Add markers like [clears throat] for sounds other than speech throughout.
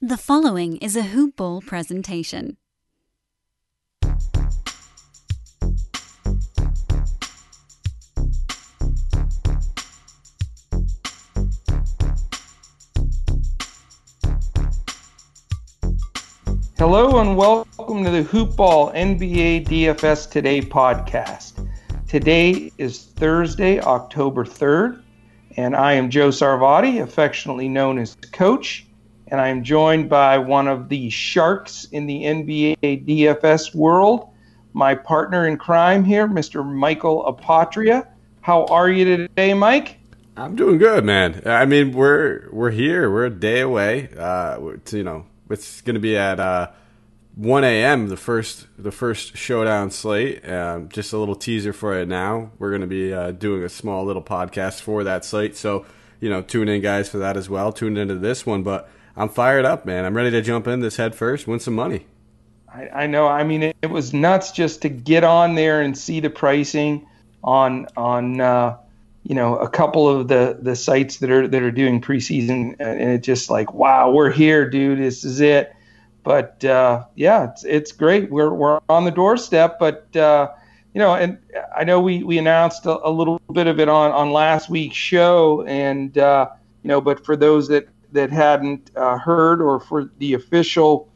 The following is a Hoop Ball presentation. Hello and welcome to the Hoop Ball NBA DFS Today podcast. Today is Thursday, October 3rd, and I am Joe Sarvadi, affectionately known as Coach and I'm joined by one of the sharks in the NBA DFS world, my partner in crime here, Mr. Michael Apotria. How are you today, Mike? I'm doing good, man. I mean, we're we're here. We're a day away. Uh, you know, it's going to be at uh, 1 a.m. the first the first showdown slate. Um, just a little teaser for it now. We're going to be uh, doing a small little podcast for that slate. So you know, tune in, guys, for that as well. Tune into this one, but I'm fired up, man. I'm ready to jump in this head first, win some money. I, I know. I mean, it, it, was nuts just to get on there and see the pricing on on uh, you know a couple of the the sites that are that are doing preseason, and it's just like, wow, we're here, dude. This is it. But uh, yeah, it's it's great. We're we're on the doorstep, but. Uh, you know, and I know we, we announced a, a, little bit of it on, on last week's show, and uh, you know, but for those that that hadn't uh, heard or for the official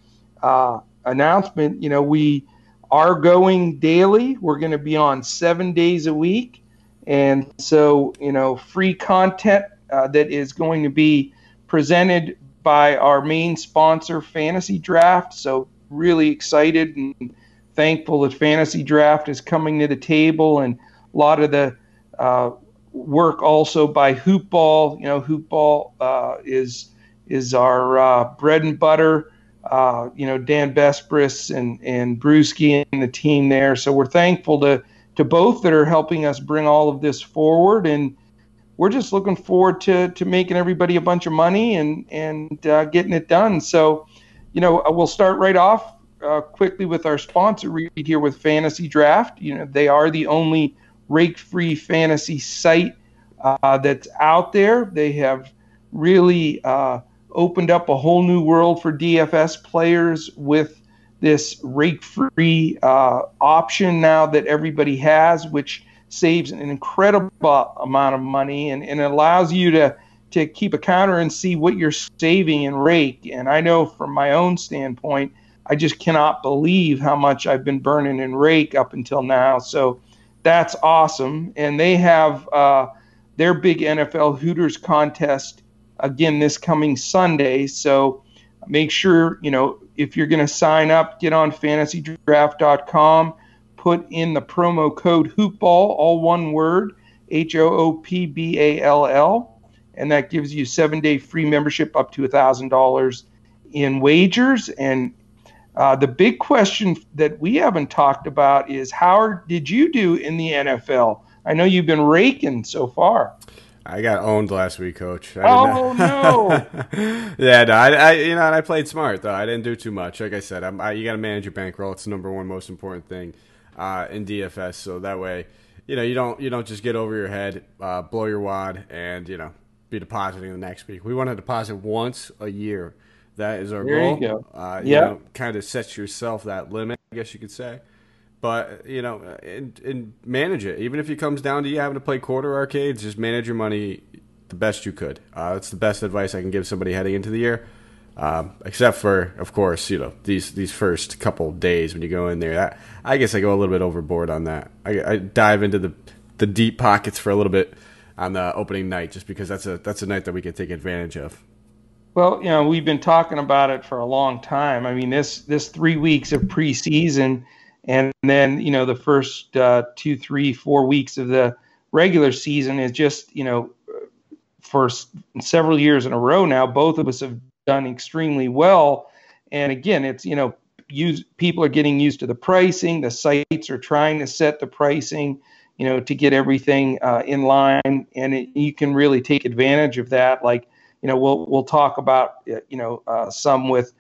uh, announcement, you know, we are going daily. We're going to be on seven days a week. And so, you know, free content uh, that is going to be presented by our main sponsor, Fantasy Draft. So, really excited and thankful that Fantasy Draft is coming to the table and a lot of the uh, work also by Hoopball. You know, Hoopball uh, is is our uh, bread and butter. Uh, you know, Dan Besbris and and Brewski and the team there. So we're thankful to to both that are helping us bring all of this forward, and we're just looking forward to to making everybody a bunch of money and and uh, getting it done. So, you know, we'll start right off. Uh, quickly with our sponsor read here with Fantasy Draft. You know, they are the only rake free fantasy site uh, that's out there. They have really uh, opened up a whole new world for DFS players with this rake free uh, option now that everybody has, which saves an incredible amount of money and, and allows you to, to keep a counter and see what you're saving in rake. And I know from my own standpoint, I just cannot believe how much I've been burning in rake up until now. So that's awesome. And they have uh, their big NFL Hooters contest again this coming Sunday. So make sure, you know, if you're going to sign up, get on fantasydraft.com, put in the promo code HOOPBALL, all one word, H O O P B A L L, and that gives you seven day free membership up to $1,000 in wagers. And uh, the big question that we haven't talked about is how did you do in the NFL? I know you've been raking so far. I got owned last week, Coach. I oh [laughs] no! yeah, no, I, I, you know, and I played smart though. I didn't do too much. Like I said, I, you got to manage your bankroll. It's the number one most important thing uh, in DFS. So that way, you know, you don't you don't just get over your head, uh, blow your wad, and you know, be depositing the next week. We want to deposit once a year. That is our there goal. You go. Uh, yeah, kind of sets yourself that limit, I guess you could say but you know, and, and manage it. Even if it comes down to you having to play quarter arcades, just manage your money the best you could. Uh, that's the best advice I can give somebody heading into the year. Um, except for, of course, you know these these first couple days when you go in there. That, I guess I go a little bit overboard on that. I, I dive into the the deep pockets for a little bit on the opening night, just because that's a that's a night that we can take advantage of. Well, you know, we've been talking about it for a long time. I mean, this this three weeks of preseason and then you know the first uh, two, three, four weeks of the regular season is just you know for several years in a row now, both of us have done extremely well. And again, it's you know use people are getting used to the pricing. The sites are trying to set the pricing, you know, to get everything uh, in line, and it, you can really take advantage of that. Like you know, we'll we'll talk about you know uh, some with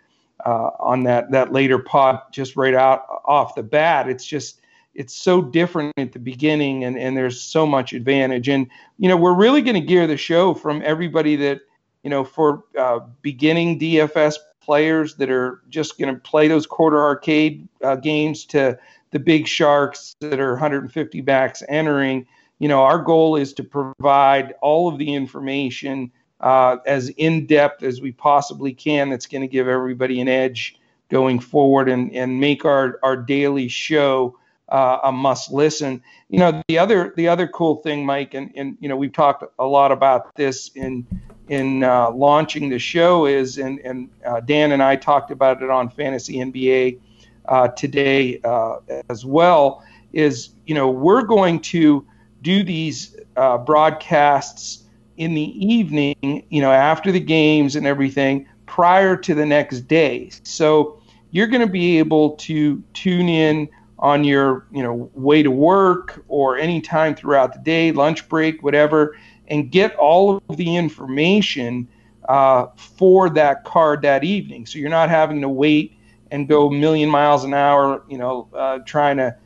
uh, on that that later pod just right out off the bat. It's just it's so different at the beginning, and and there's so much advantage. And you know we're really going to gear the show from everybody that you know, for uh, beginning DFS players that are just going to play those quarter arcade uh, games to the big sharks that are 150 backs entering. You know, our goal is to provide all of the information uh, as in depth as we possibly can. That's going to give everybody an edge going forward and and make our our daily show uh, a must listen. You know, the other the other cool thing, Mike, and and you know we've talked a lot about this in in uh, launching the show is, and and uh, Dan and I talked about it on Fantasy NBA uh, today uh, as well. Is you know we're going to do these uh, broadcasts in the evening, you know, after the games and everything, prior to the next day. So you're going to be able to tune in on your you know way to work or any time throughout the day, lunch break, whatever, and get all of the information uh, for that card that evening. So you're not having to wait and go a million miles an hour, you know, uh, trying to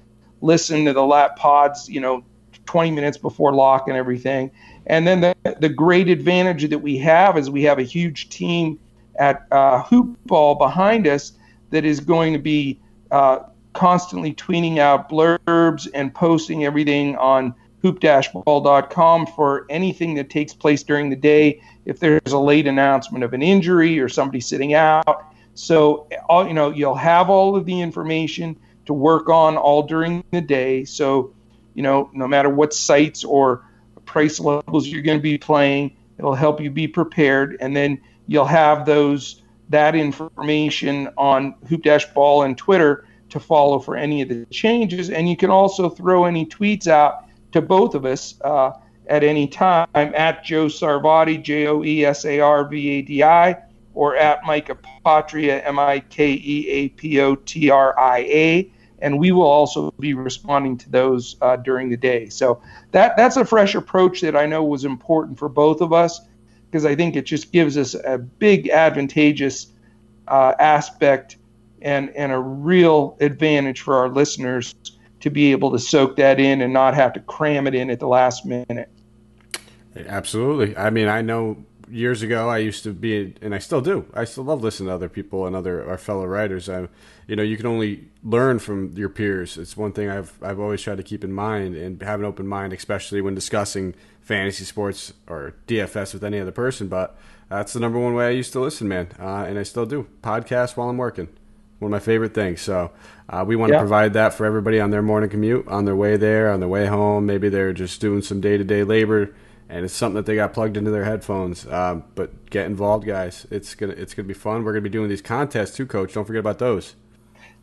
listen to the lap pods, you know, 20 minutes before lock and everything. And then the, the great advantage that we have is we have a huge team at uh, Hoopball behind us that is going to be uh, constantly tweeting out blurbs and posting everything on hoop-ball.com for anything that takes place during the day. If there's a late announcement of an injury or somebody sitting out, so all you know, you'll have all of the information to work on all during the day. So you know, no matter what sites or price levels you're going to be playing, it'll help you be prepared, and then you'll have those that information on Hoop Dash Ball and Twitter to follow for any of the changes. And you can also throw any tweets out to both of us uh, at any time at Joe Sarvadi, J O E S A R V A D I, or at Mike Apotria, M I K E A P O T R I A. And we will also be responding to those uh, during the day. So that that's a fresh approach that I know was important for both of us because I think it just gives us a big advantageous uh, aspect and, and a real advantage for our listeners to be able to soak that in and not have to cram it in at the last minute. Absolutely. I mean, I know years ago I used to be, and I still do. I still love listening to other people and other our fellow writers. I, you know, you can only learn from your peers. It's one thing I've I've always tried to keep in mind and have an open mind, especially when discussing fantasy sports or DFS with any other person. But that's the number one way I used to listen, man, uh, and I still do. Podcast while I'm working one of my favorite things. So uh, we want to provide that for everybody on their morning commute, on their way there, on their way home. Maybe they're just doing some day to day labor, and it's something that they got plugged into their headphones. Um, but get involved, guys. It's gonna it's gonna be fun. We're gonna be doing these contests too, Coach. Don't forget about those.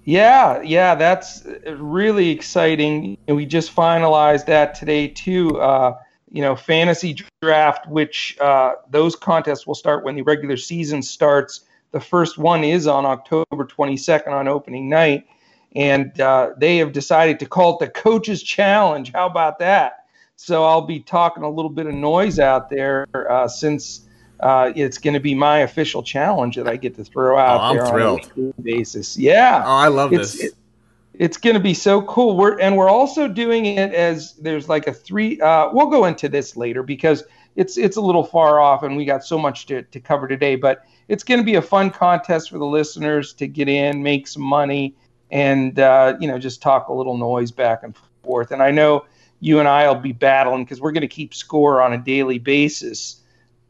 Yeah, yeah, that's really exciting. And we just finalized that today too. Uh, you know, fantasy draft, which uh, those contests will start when the regular season starts the first one is on October 22nd on opening night, and uh, they have decided to call it the Coaches Challenge. How about that? So I'll be talking a little bit of noise out there uh, since uh, it's going to be my official challenge that I get to throw out oh, there thrilled. on a basis. Yeah. Oh, I love it's, this. It, it's going to be so cool. We're and we're also doing it as there's like a three. Uh, we'll go into this later because it's it's a little far off and we got so much to, to cover today. But it's going to be a fun contest for the listeners to get in, make some money, and uh, you know just talk a little noise back and forth. And I know you and I will be battling because we're going to keep score on a daily basis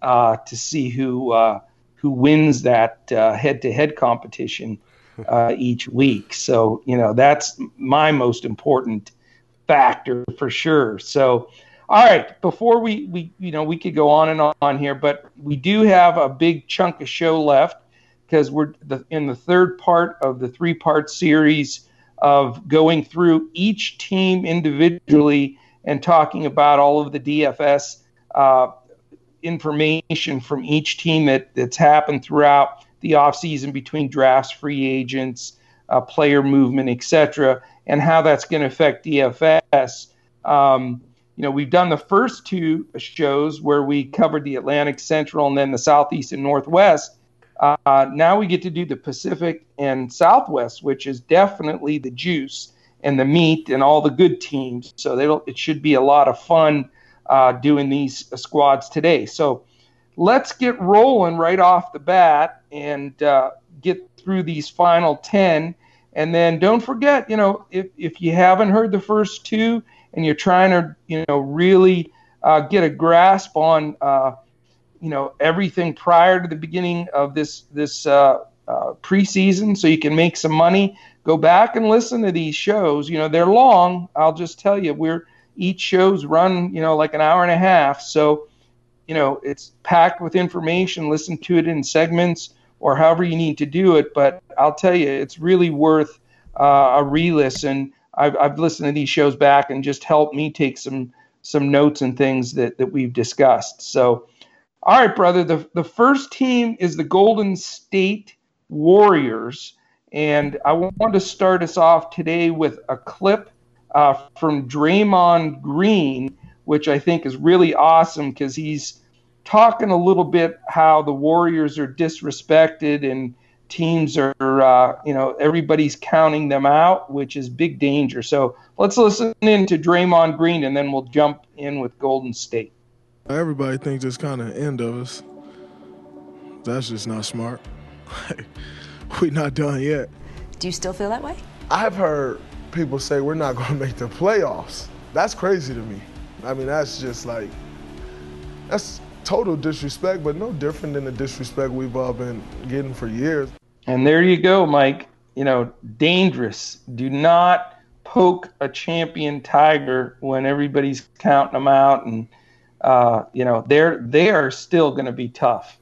uh, to see who uh, who wins that head to head competition uh, each week. So you know that's my most important factor for sure. So all right, before we, we you know we could go on and on here, but we do have a big chunk of show left because we're the, in the third part of the three part series of going through each team individually and talking about all of the DFS uh, information from each team that, that's happened throughout the offseason between drafts, free agents, uh, player movement, etc., and how that's going to affect DFS. Um, you know, we've done the first two shows where we covered the Atlantic Central and then the Southeast and Northwest. Uh, now we get to do the Pacific and Southwest, which is definitely the juice and the meat and all the good teams. So it should be a lot of fun uh, doing these squads today. So let's get rolling right off the bat and uh, get through these final 10. And then don't forget, you know, if, if you haven't heard the first two and you're trying to, you know, really uh, get a grasp on, uh, you know, everything prior to the beginning of this this uh, uh, preseason, so you can make some money. Go back and listen to these shows. You know, they're long. I'll just tell you, we're each show's run, you know, like an hour and a half. So, you know, it's packed with information. Listen to it in segments or however you need to do it. But I'll tell you, it's really worth uh, a re-listen. I've, I've listened to these shows back and just helped me take some some notes and things that, that we've discussed. So, all right, brother. The the first team is the Golden State Warriors, and I want to start us off today with a clip uh, from Draymond Green, which I think is really awesome because he's talking a little bit how the Warriors are disrespected and teams are, uh, you know, everybody's counting them out, which is big danger. So let's listen in to Draymond Green and then we'll jump in with Golden State. Everybody thinks it's kind of end of us. That's just not smart. [laughs] [laughs] We're not done yet. Do you still feel that way? I've heard people say we're not going to make the playoffs. That's crazy to me. I mean, that's just like, that's total disrespect, but no different than the disrespect we've all been getting for years. And there you go, Mike. You know, dangerous. Do not poke a champion tiger when everybody's counting them out, and uh, you know they're they are still going to be tough.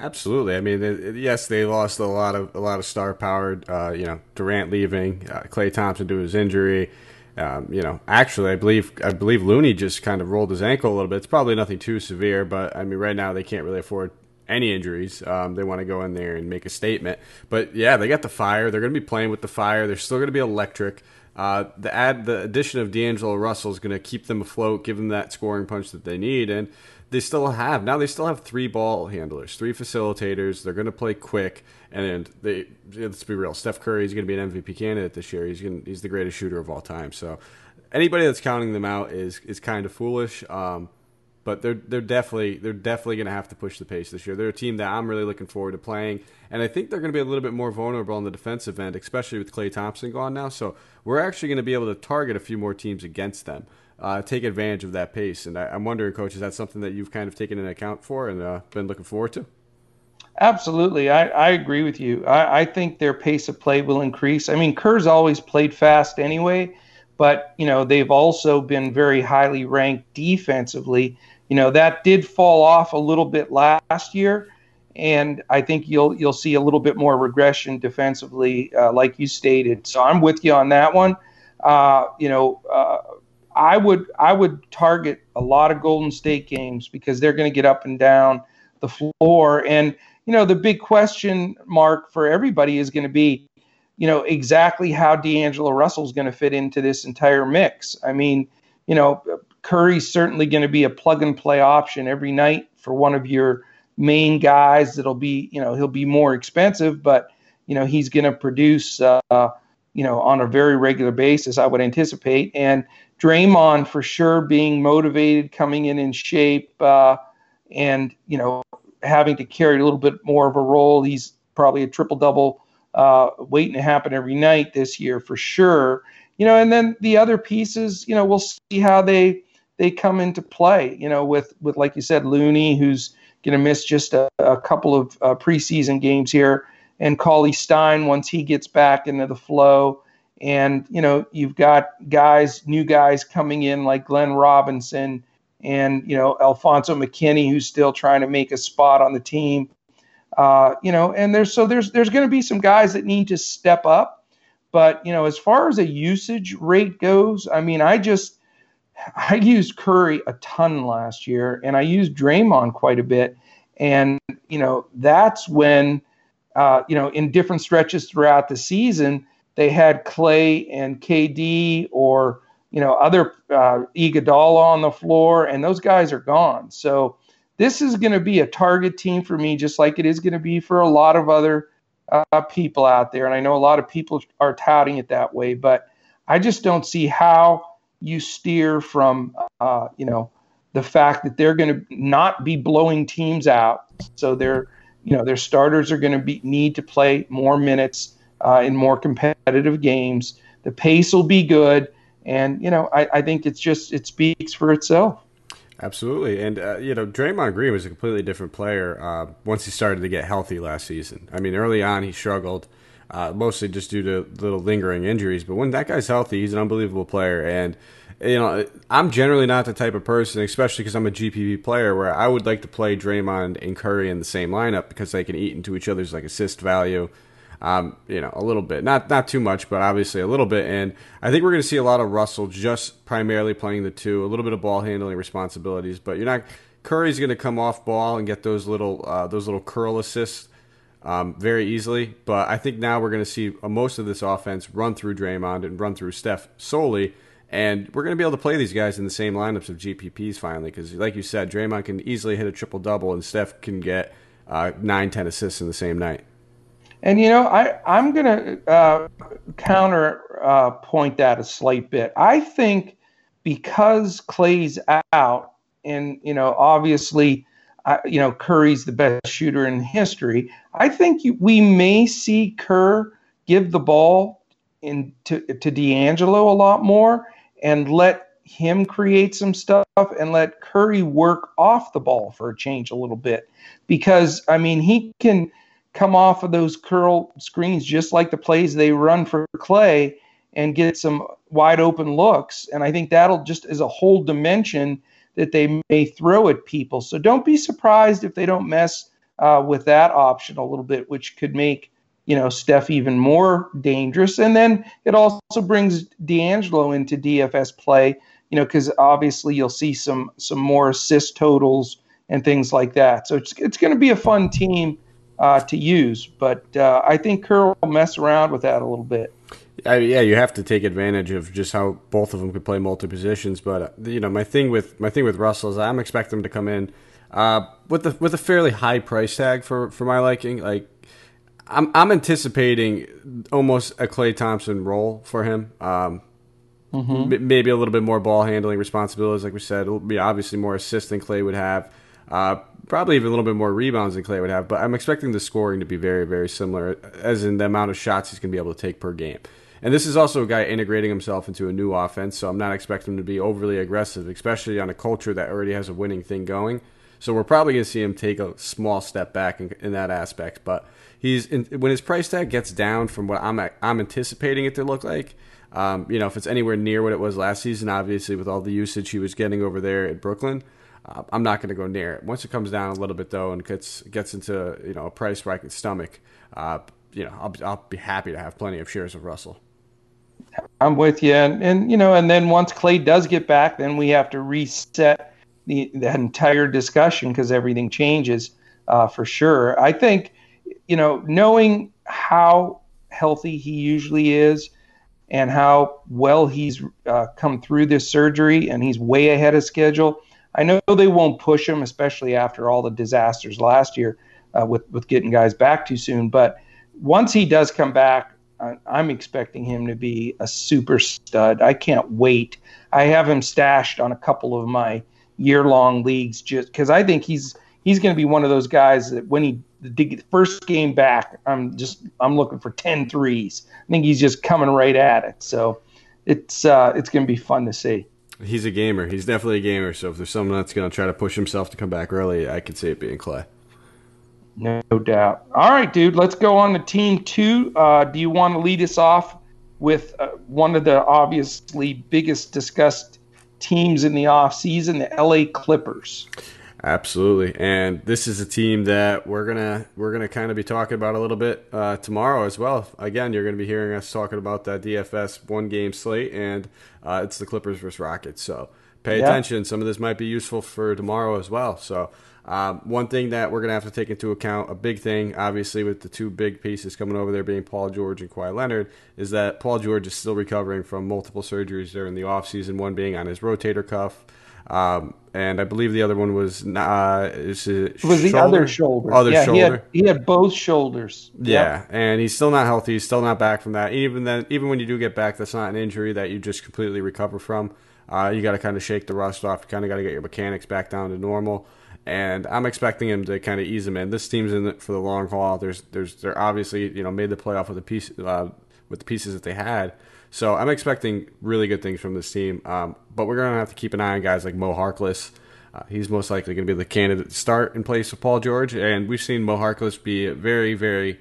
Absolutely. I mean, yes, they lost a lot of a lot of star powered. Uh, you know, Durant leaving, uh, Klay Thompson to his injury. Um, you know, actually, I believe I believe Looney just kind of rolled his ankle a little bit. It's probably nothing too severe, but I mean, right now they can't really afford any injuries. Um, they want to go in there and make a statement. But yeah, they got the fire. They're going to be playing with the fire. They're still going to be electric. Uh, the add the addition of D'Angelo Russell is going to keep them afloat, give them that scoring punch that they need, and they still have now they still have three ball handlers, three facilitators. They're going to play quick, and they let's be real. Steph Curry is going to be an MVP candidate this year. He's going he's the greatest shooter of all time. So anybody that's counting them out is is kind of foolish. Um, but they're they're definitely they're definitely going to have to push the pace this year. They're a team that I'm really looking forward to playing, and I think they're going to be a little bit more vulnerable on the defensive end, especially with Klay Thompson gone now. So we're actually going to be able to target a few more teams against them uh, take advantage of that pace. And I, am wondering, coach, is that something that you've kind of taken into account for and uh, been looking forward to? Absolutely, I, I agree with you. I, I think their pace of play will increase. I mean, Kerr's always played fast anyway, but you know they've also been very highly ranked defensively. You know that did fall off a little bit last year, and I think you'll you'll see a little bit more regression defensively, uh, like you stated. So I'm with you on that one. Uh, you know, uh, I would I would target a lot of Golden State games because they're going to get up and down the floor. And you know, the big question mark for everybody is going to be, you know, exactly how D'Angelo Russell is going to fit into this entire mix. I mean, you know, Curry's certainly going to be a plug and play option every night for one of your main guys. That'll be, you know, he'll be more expensive, but you know, he's going to produce. Uh, you know, on a very regular basis, I would anticipate. And Draymond for sure being motivated, coming in in shape, uh, and you know having to carry a little bit more of a role. He's probably a triple double uh, waiting to happen every night this year for sure. You know, and then the other pieces, you know, we'll see how they they come into play. You know, with with like you said, Looney, who's going to miss just a, a couple of uh, preseason games here, and Cauley-Stein once he gets back into the flow. And, you know, you've got guys, new guys coming in like Glenn Robinson and, you know, Alfonzo McKinnie, who's still trying to make a spot on the team. Uh, you know, and there's so there's there's going to be some guys that need to step up. But, you know, as far as a usage rate goes, I mean, I just I used Curry a ton last year and I used Draymond quite a bit. And, you know, that's when, uh, you know, in different stretches throughout the season, they had Klay and KD or you know other uh, Iguodala on the floor, and those guys are gone. So this is going to be a target team for me, just like it is going to be for a lot of other uh, people out there. And I know a lot of people are touting it that way, but I just don't see how you steer from uh, you know the fact that they're going to not be blowing teams out, so their you know their starters are going to be need to play more minutes uh, in more competitive games. The pace will be good, and you know I, I think it's just it speaks for itself. Absolutely, and uh, you know Draymond Green was a completely different player uh, once he started to get healthy last season. I mean, early on he struggled, uh, mostly just due to little lingering injuries. But when that guy's healthy, he's an unbelievable player. And you know, I'm generally not the type of person, especially because I'm a GPP player, where I would like to play Draymond and Curry in the same lineup because they can eat into each other's like assist value. Um, you know, a little bit, not not too much, but obviously a little bit. And I think we're going to see a lot of Russell just primarily playing the two, a little bit of ball handling responsibilities. But you're not Curry's going to come off ball and get those little uh, those little curl assists um, very easily. But I think now we're going to see most of this offense run through Draymond and run through Steph solely. And we're going to be able to play these guys in the same lineups of GPPs finally, because like you said, Draymond can easily hit a triple double, and Steph can get uh, nine, ten assists in the same night. And you know, I I'm gonna uh, counter uh, point that a slight bit. I think because Klay's out, and you know, obviously, uh, you know, Curry's the best shooter in history. I think you, we may see Kerr give the ball in to, to D'Angelo a lot more and let him create some stuff and let Curry work off the ball for a change a little bit because I mean he can come off of those curl screens just like the plays they run for Klay and get some wide open looks. And I think that'll just as a whole dimension that they may throw at people. So don't be surprised if they don't mess uh, with that option a little bit, which could make you know Steph even more dangerous. And then it also brings D'Angelo into DFS play, you know, because obviously you'll see some some more assist totals and things like that. So it's it's going to be a fun team uh, to use. But uh, I think Kerr will mess around with that a little bit. Uh, yeah, you have to take advantage of just how both of them could play multi positions. But uh, you know, my thing with my thing with Russell is I'm expecting him to come in uh, with the with a fairly high price tag for for my liking. Like I'm I'm anticipating almost a Klay Thompson role for him. Um, mm-hmm. m- maybe a little bit more ball handling responsibilities, like we said. It'll be obviously more assist than Klay would have. Uh, probably even a little bit more rebounds than Klay would have, but I'm expecting the scoring to be very, very similar, as in the amount of shots he's going to be able to take per game. And this is also a guy integrating himself into a new offense, so I'm not expecting him to be overly aggressive, especially on a culture that already has a winning thing going. So we're probably going to see him take a small step back in, in that aspect. But he's in, when his price tag gets down from what I'm I'm anticipating it to look like. Um, you know, if it's anywhere near what it was last season, obviously with all the usage he was getting over there at Brooklyn, uh, I'm not going to go near it. Once it comes down a little bit though, and gets gets into you know a price where I can stomach, uh, you know, I'll, I'll be happy to have plenty of shares of Russell. I'm with you, and, and you know, and then once Klay does get back, then we have to reset the entire discussion because everything changes uh, for sure. I think, you know, knowing how healthy he usually is and how well he's uh, come through this surgery, and he's way ahead of schedule. I know they won't push him, especially after all the disasters last year uh, with with getting guys back too soon. But once he does come back, I'm expecting him to be a super stud. I can't wait. I have him stashed on a couple of my year long leagues just because I think he's he's going to be one of those guys that when he the first game back, I'm just I'm looking for 10 threes. I think he's just coming right at it. So it's uh, it's going to be fun to see. He's a gamer. He's definitely a gamer. So if there's someone that's going to try to push himself to come back early, I could see it being Klay. No doubt. All right, dude. Let's go on to team two. Uh, do you want to lead us off with uh, one of the obviously biggest discussed teams in the off season, the LA Clippers? Absolutely, and this is a team that we're gonna we're gonna kind of be talking about a little bit uh, tomorrow as well. Again, you're gonna be hearing us talking about that DFS one game slate, and uh, it's the Clippers versus Rockets. So pay yeah. attention. Some of this might be useful for tomorrow as well. So. Um, one thing that we're going to have to take into account, a big thing, obviously, with the two big pieces coming over there being Paul George and Kawhi Leonard, is that Paul George is still recovering from multiple surgeries during the offseason, one being on his rotator cuff, um, and I believe the other one was uh, is it, was the other shoulder. Other yeah, shoulder. He had, he had both shoulders. Yeah, yep. and he's still not healthy. He's still not back from that. Even then, even when you do get back, that's not an injury that you just completely recover from. Uh, you got to kind of shake the rust off. You kind of got to get your mechanics back down to normal. And I'm expecting him to kind of ease him in. This team's in it for the long haul. There's, there's, they're obviously, you know, made the playoff with the piece, uh, with the pieces that they had. So I'm expecting really good things from this team. Um, but we're going to have to keep an eye on guys like Mo Harkless. Uh, he's most likely going to be the candidate to start in place of Paul George. And we've seen Mo Harkless be a very, very,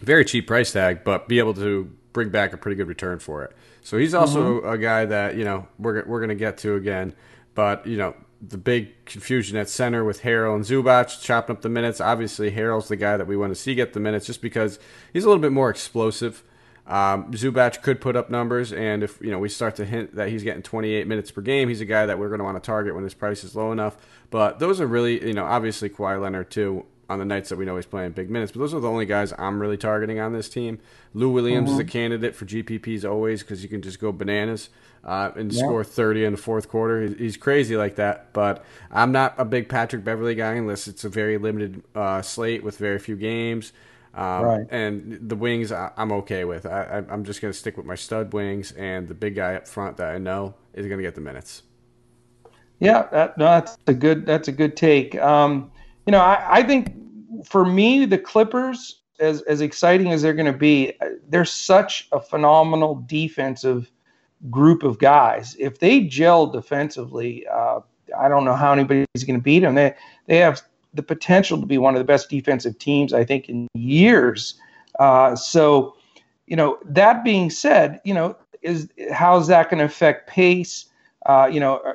very cheap price tag, but be able to bring back a pretty good return for it. So he's also mm-hmm. a guy that, you know, we're, we're going to get to again. But, you know, the big confusion at center with Harrell and Zubac chopping up the minutes. Obviously, Harrell's the guy that we want to see get the minutes just because he's a little bit more explosive. Um, Zubac could put up numbers, and if you know we start to hint that he's getting 28 minutes per game, he's a guy that we're going to want to target when his price is low enough. But those are really, you know, obviously Kawhi Leonard too on the nights that we know he's playing big minutes. But those are the only guys I'm really targeting on this team. Lou Williams mm-hmm. is a candidate for GPPs always because you can just go bananas uh, and yeah. score 30 in the fourth quarter. He's crazy like that. But I'm not a big Patrick Beverley guy unless it's a very limited uh, slate with very few games. Um, right. And the wings, I, am okay with. I, am just going to stick with my stud wings, and the big guy up front that I know is going to get the minutes. Yeah, that, no, that's a good. That's a good take. Um, you know, I, I think for me, the Clippers, as as exciting as they're going to be, they're such a phenomenal defensive group of guys. If they gel defensively, uh, I don't know how anybody's going to beat them. They they have the potential to be one of the best defensive teams, I think, in years. Uh, so, you know, that being said, you know, is how's that going to affect pace? Uh, you know, uh,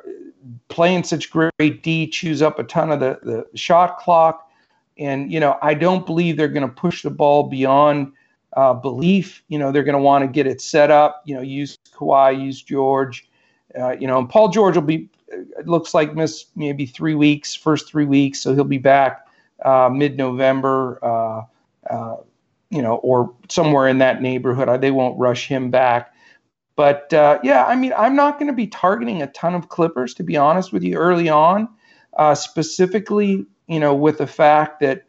playing such great D chews up a ton of the, the shot clock. And, you know, I don't believe they're going to push the ball beyond uh, belief. You know, they're going to want to get it set up, you know, use Kawhi, use George. Uh, you know, and Paul George will be it looks like miss maybe three weeks, first three weeks, so he'll be back uh, mid-November, uh, uh, you know, or somewhere in that neighborhood. They won't rush him back. But uh, yeah, I mean, I'm not going to be targeting a ton of Clippers, to be honest with you, early on, uh, specifically, you know, with the fact that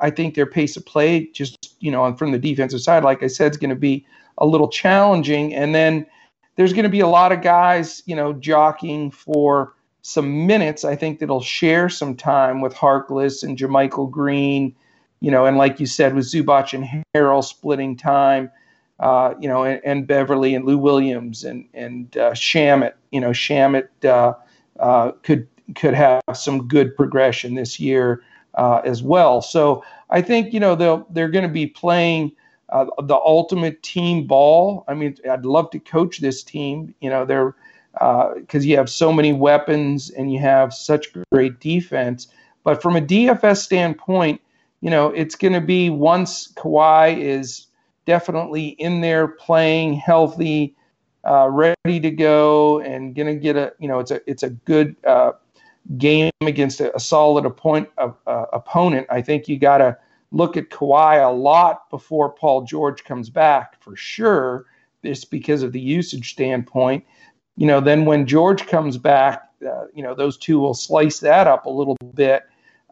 I think their pace of play, just you know, from the defensive side, like I said, is going to be a little challenging, and then there's going to be a lot of guys, you know, jockeying for some minutes. I think that'll share some time with Harkless and JaMychal Green, you know, and like you said, with Zubac and Harrell splitting time, uh, you know, and, and, Beverley and Lou Williams and and uh, Shamet, you know, Shamet uh, uh, could could have some good progression this year uh, as well. So I think you know they'll they're going to be playing uh, the ultimate team ball. I mean, I'd love to coach this team. You know, they're because uh, you have so many weapons and you have such great defense. But from a DFS standpoint, you know, it's going to be once Kawhi is definitely in there playing healthy, uh, ready to go, and going to get a, you know, it's a it's a good uh, game against a, a solid opponent. Uh, opponent. I think you got to look at Kawhi a lot before Paul George comes back for sure. Just because of the usage standpoint. You know, then when George comes back, uh, you know, those two will slice that up a little bit.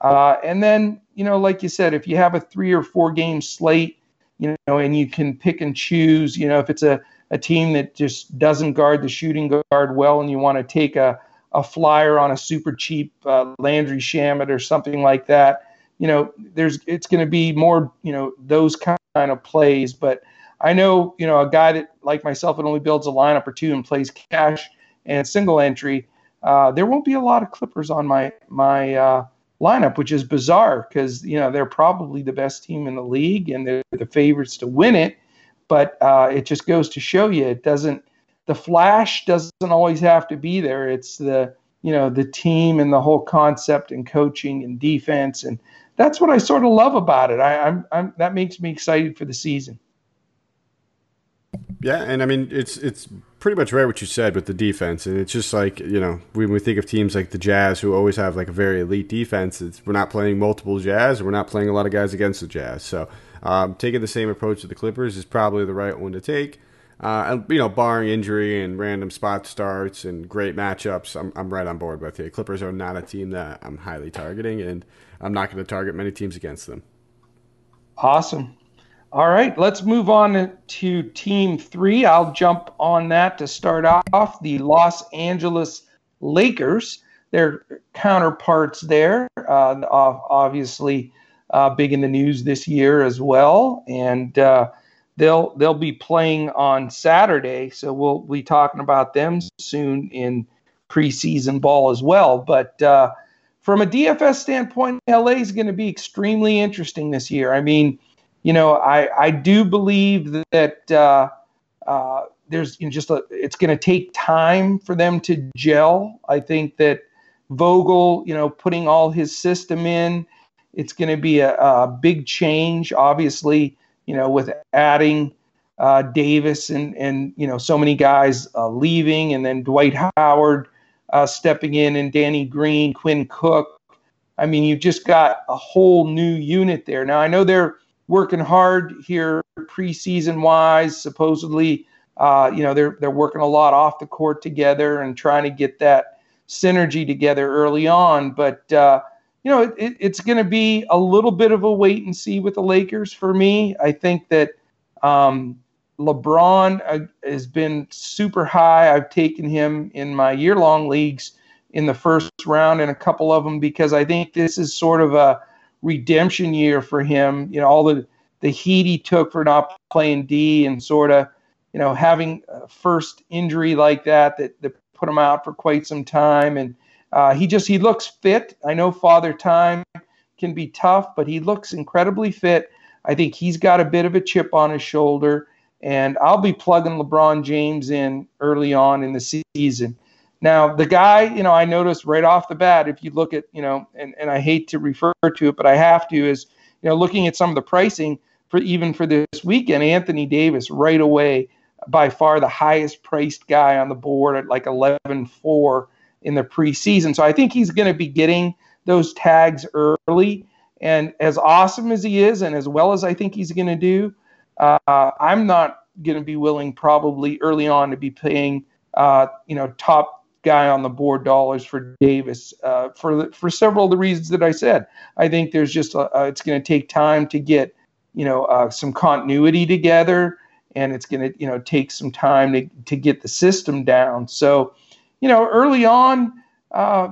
Uh, and then, you know, like you said, if you have a three or four game slate, you know, and you can pick and choose, you know, if it's a, a team that just doesn't guard the shooting guard well and you want to take a, a flyer on a super cheap uh, Landry Shamet or something like that, you know, there's it's going to be more, you know, those kind of plays. But I know, you know, a guy that like myself that only builds a lineup or two and plays cash and single entry. Uh, there won't be a lot of Clippers on my my uh, lineup, which is bizarre because you know they're probably the best team in the league and they're the favorites to win it. But uh, it just goes to show you it doesn't. The flash doesn't always have to be there. It's the you know the team and the whole concept and coaching and defense and that's what I sort of love about it. I, I'm, I'm that makes me excited for the season. Yeah, and I mean it's it's pretty much right what you said with the defense, and it's just like you know when we think of teams like the Jazz who always have like a very elite defense, we're not playing multiple Jazz, we're not playing a lot of guys against the Jazz. So um, taking the same approach to the Clippers is probably the right one to take. Uh, you know, barring injury and random spot starts and great matchups, I'm, I'm right on board with you. Clippers are not a team that I'm highly targeting, and I'm not going to target many teams against them. Awesome. All right, let's move on to team three. I'll jump on that to start off. The Los Angeles Lakers, their counterparts there, uh, obviously uh, big in the news this year as well, and uh, they'll they'll be playing on Saturday. So we'll be talking about them soon in preseason ball as well. But uh, from a DFS standpoint, LA is going to be extremely interesting this year. I mean you know, I, I do believe that uh, uh, there's you know, just a, it's going to take time for them to gel. I think that Vogel, you know, putting all his system in, it's going to be a, a, big change. Obviously, you know, with adding uh, Davis and and you know so many guys uh, leaving, and then Dwight Howard uh, stepping in, and Danny Green, Quinn Cook. I mean, you've just got a whole new unit there. Now I know they're working hard here preseason wise. Supposedly, uh, you know, they're they're working a lot off the court together and trying to get that synergy together early on. But uh, you know, it, it's going to be a little bit of a wait and see with the Lakers for me. I think that um, LeBron uh, has been super high. I've taken him in my year long leagues in the first round and a couple of them because I think this is sort of a redemption year for him. You know, all the the heat he took for not playing D and sort of, you know, having a first injury like that that, that put him out for quite some time. And uh, he just he looks fit. I know Father Time can be tough, but he looks incredibly fit. I think he's got a bit of a chip on his shoulder, and I'll be plugging LeBron James in early on in the season. Now, the guy, you know, I noticed right off the bat, if you look at, you know, and, and I hate to refer to it, but I have to, is, you know, looking at some of the pricing for even for this weekend, Anthony Davis right away, by far the highest priced guy on the board at like 11 4 in the preseason. So I think he's going to be getting those tags early. And as awesome as he is, and as well as I think he's going to do, uh, I'm not going to be willing probably early on to be paying, uh, you know, top guy on the board dollars for Davis uh, for for several of the reasons that I said. I think there's just a, uh, it's going to take time to get you know uh, some continuity together, and it's going to you know take some time to to get the system down. So you know early on, uh,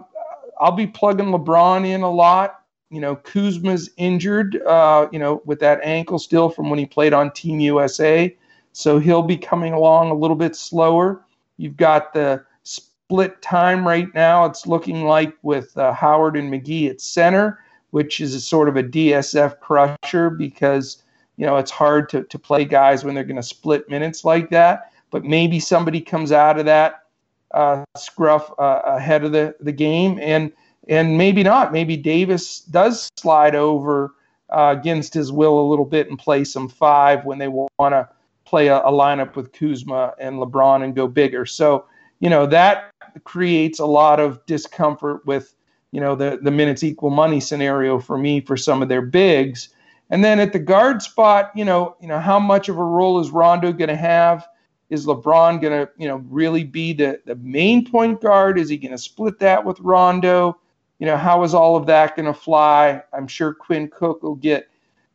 I'll be plugging LeBron in a lot. You know Kuzma's injured, uh, you know with that ankle still from when he played on Team USA, so he'll be coming along a little bit slower. You've got the split time right now. It's looking like with uh, Howard and McGee at center, which is a sort of a DFS crusher because you know it's hard to, to play guys when they're going to split minutes like that. But maybe somebody comes out of that uh, scruff uh, ahead of the, the game, and and maybe not. Maybe Davis does slide over uh, against his will a little bit and play some five when they want to play a, a lineup with Kuzma and LeBron and go bigger. So you know that creates a lot of discomfort with you know the the minutes equal money scenario for me for some of their bigs. And then at the guard spot, you know, you know how much of a role is Rondo going to have? Is LeBron going to, you know, really be the the main point guard? Is he going to split that with Rondo? You know, how is all of that going to fly? I'm sure Quinn Cook will get,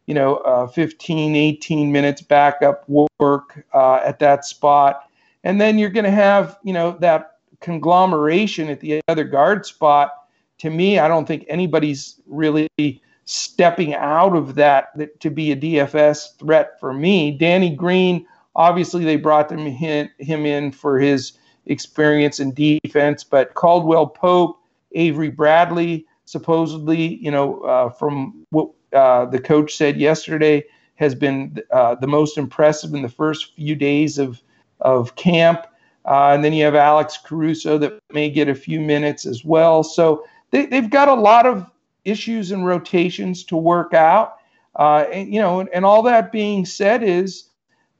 you know, uh, 15, 18 minutes backup work uh, at that spot. And then you're going to have, you know, that conglomeration at the other guard spot, to me, I don't think anybody's really stepping out of that to be a DFS threat for me. Danny Green, obviously, they brought him in for his experience in defense, but Caldwell Pope, Avery Bradley, supposedly, you know, uh, from what uh, the coach said yesterday, has been uh, the most impressive in the first few days of of camp. Uh, and then you have Alex Caruso that may get a few minutes as well. So they, have got a lot of issues and rotations to work out. Uh, and, you know, and, and, all that being said is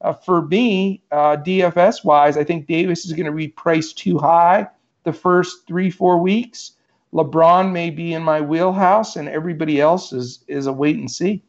uh, for me, DFS wise, I think Davis is going to be priced too high the first three, four weeks. LeBron may be in my wheelhouse, and everybody else is is a wait and see.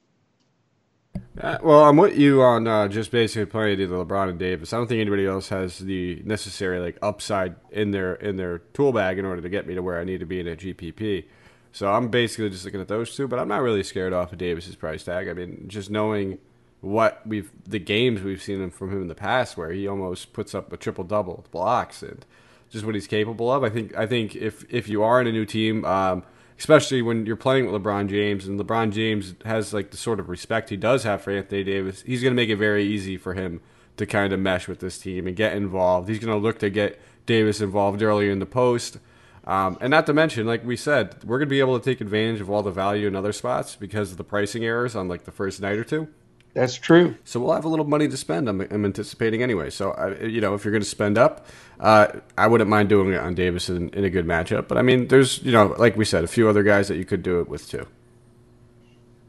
Uh, well, I'm with you on uh, just basically playing either LeBron and Davis. I don't think anybody else has the necessary like upside in their in their tool bag in order to get me to where I need to be in a GPP. So I'm basically just looking at those two, but I'm not really scared off of Davis's price tag. I mean, just knowing what we've the games we've seen from him in the past, where he almost puts up a triple double blocks and just what he's capable of. I think I think if if you are in a new team, um, especially when you're playing with LeBron James and LeBron James has like the sort of respect he does have for Anthony Davis, he's going to make it very easy for him to kind of mesh with this team and get involved. He's going to look to get Davis involved earlier in the post. Um, and not to mention, like we said, we're going to be able to take advantage of all the value in other spots because of the pricing errors on like the first night or two. That's true. So we'll have a little money to spend. I'm, I'm anticipating anyway. So I, you know, if you're going to spend up, uh, I wouldn't mind doing it on Davis in, in, a good matchup. But I mean, there's you know, like we said, a few other guys that you could do it with too.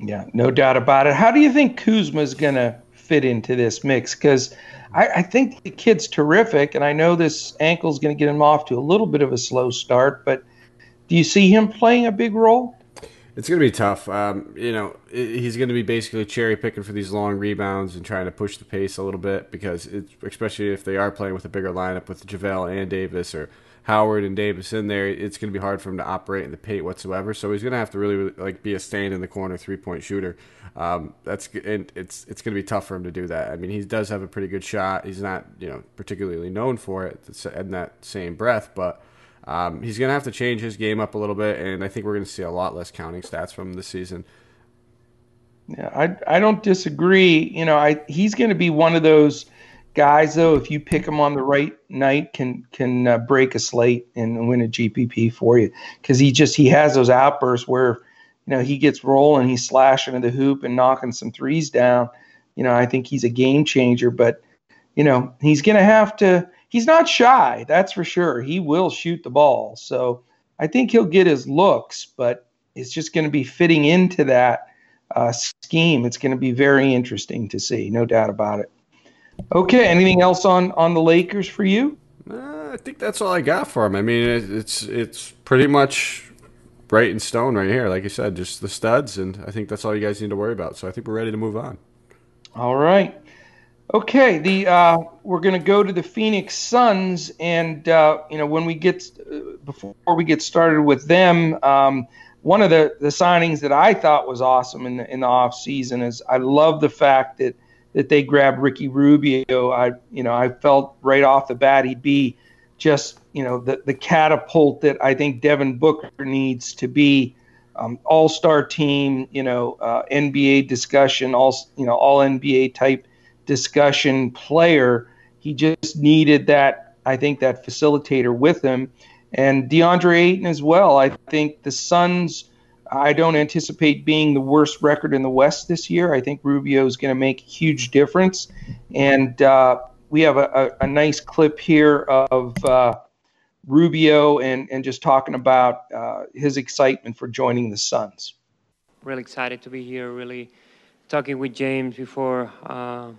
Yeah, no doubt about it. How do you think Kuzma's going to fit into this mix? Because I, I, think the kid's terrific, and I know this ankle's going to get him off to a little bit of a slow start. But do you see him playing a big role? It's going to be tough. Um, you know, he's going to be basically cherry picking for these long rebounds and trying to push the pace a little bit because, especially if they are playing with a bigger lineup with JaVale and Davis or Howard and Davis in there, it's going to be hard for him to operate in the paint whatsoever. So he's going to have to really like be a stand in the corner three point shooter. Um, that's and it's it's going to be tough for him to do that. I mean, he does have a pretty good shot. He's not you know particularly known for it in that same breath, but um, he's going to have to change his game up a little bit, and I think we're going to see a lot less counting stats from him this season. Yeah, I I don't disagree. You know, I he's going to be one of those guys though. If you pick him on the right night, can can uh, break a slate and win a GPP for you because he just he has those outbursts where you know he gets rolling, he's slashing to the hoop and knocking some threes down. You know, I think he's a game changer, but you know he's going to have to he's not shy, that's for sure. He will shoot the ball. So I think he'll get his looks, but it's just going to be fitting into that uh, scheme. It's going to be very interesting to see, no doubt about it. Okay, anything else on on the Lakers for you? Uh, I think that's all I got for him. I mean, it's it's pretty much right in stone right here. Like you said, just the studs, and I think that's all you guys need to worry about. So I think we're ready to move on. All right. Okay, the uh, we're going to go to the Phoenix Suns, and uh, you know when we get uh, before we get started with them, um, one of the, the signings that I thought was awesome in the in the off season is I love the fact that that they grabbed Ricky Rubio. I you know I felt right off the bat he'd be just you know the the catapult that I think Devin Booker needs to be um, all star team, you know uh, NBA discussion, all you know all NBA type discussion player. He just needed that, I think, that facilitator with him. And DeAndre Ayton as well. I think the Suns, I don't anticipate being the worst record in the West this year. I think Rubio is going to make a huge difference. And uh, we have a, a, a, nice clip here of uh, Rubio and, and just talking about uh, his excitement for joining the Suns. Really excited to be here, really talking with James before uh,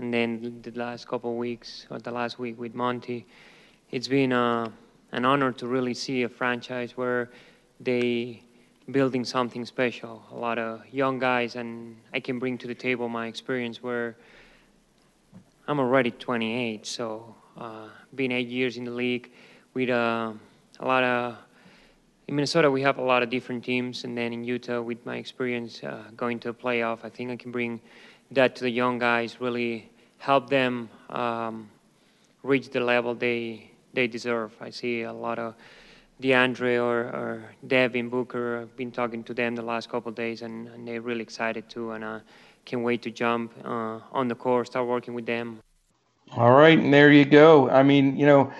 and then the last couple of weeks or the last week with Monty, it's been uh, an honor to really see a franchise where they building something special. A lot of young guys, and I can bring to the table my experience where I'm already 28, so uh, been eight years in the league with uh, a lot of. In Minnesota, we have a lot of different teams, and then in Utah, with my experience uh, going to a playoff, I think I can bring that to the young guys, really help them um, reach the level they they deserve. I see a lot of DeAndre or, or Devin Booker. I've been talking to them the last couple days, and, and, they're really excited too, and uh, can't wait to jump uh, on the court, start working with them. All right, and there you go. I mean, you know,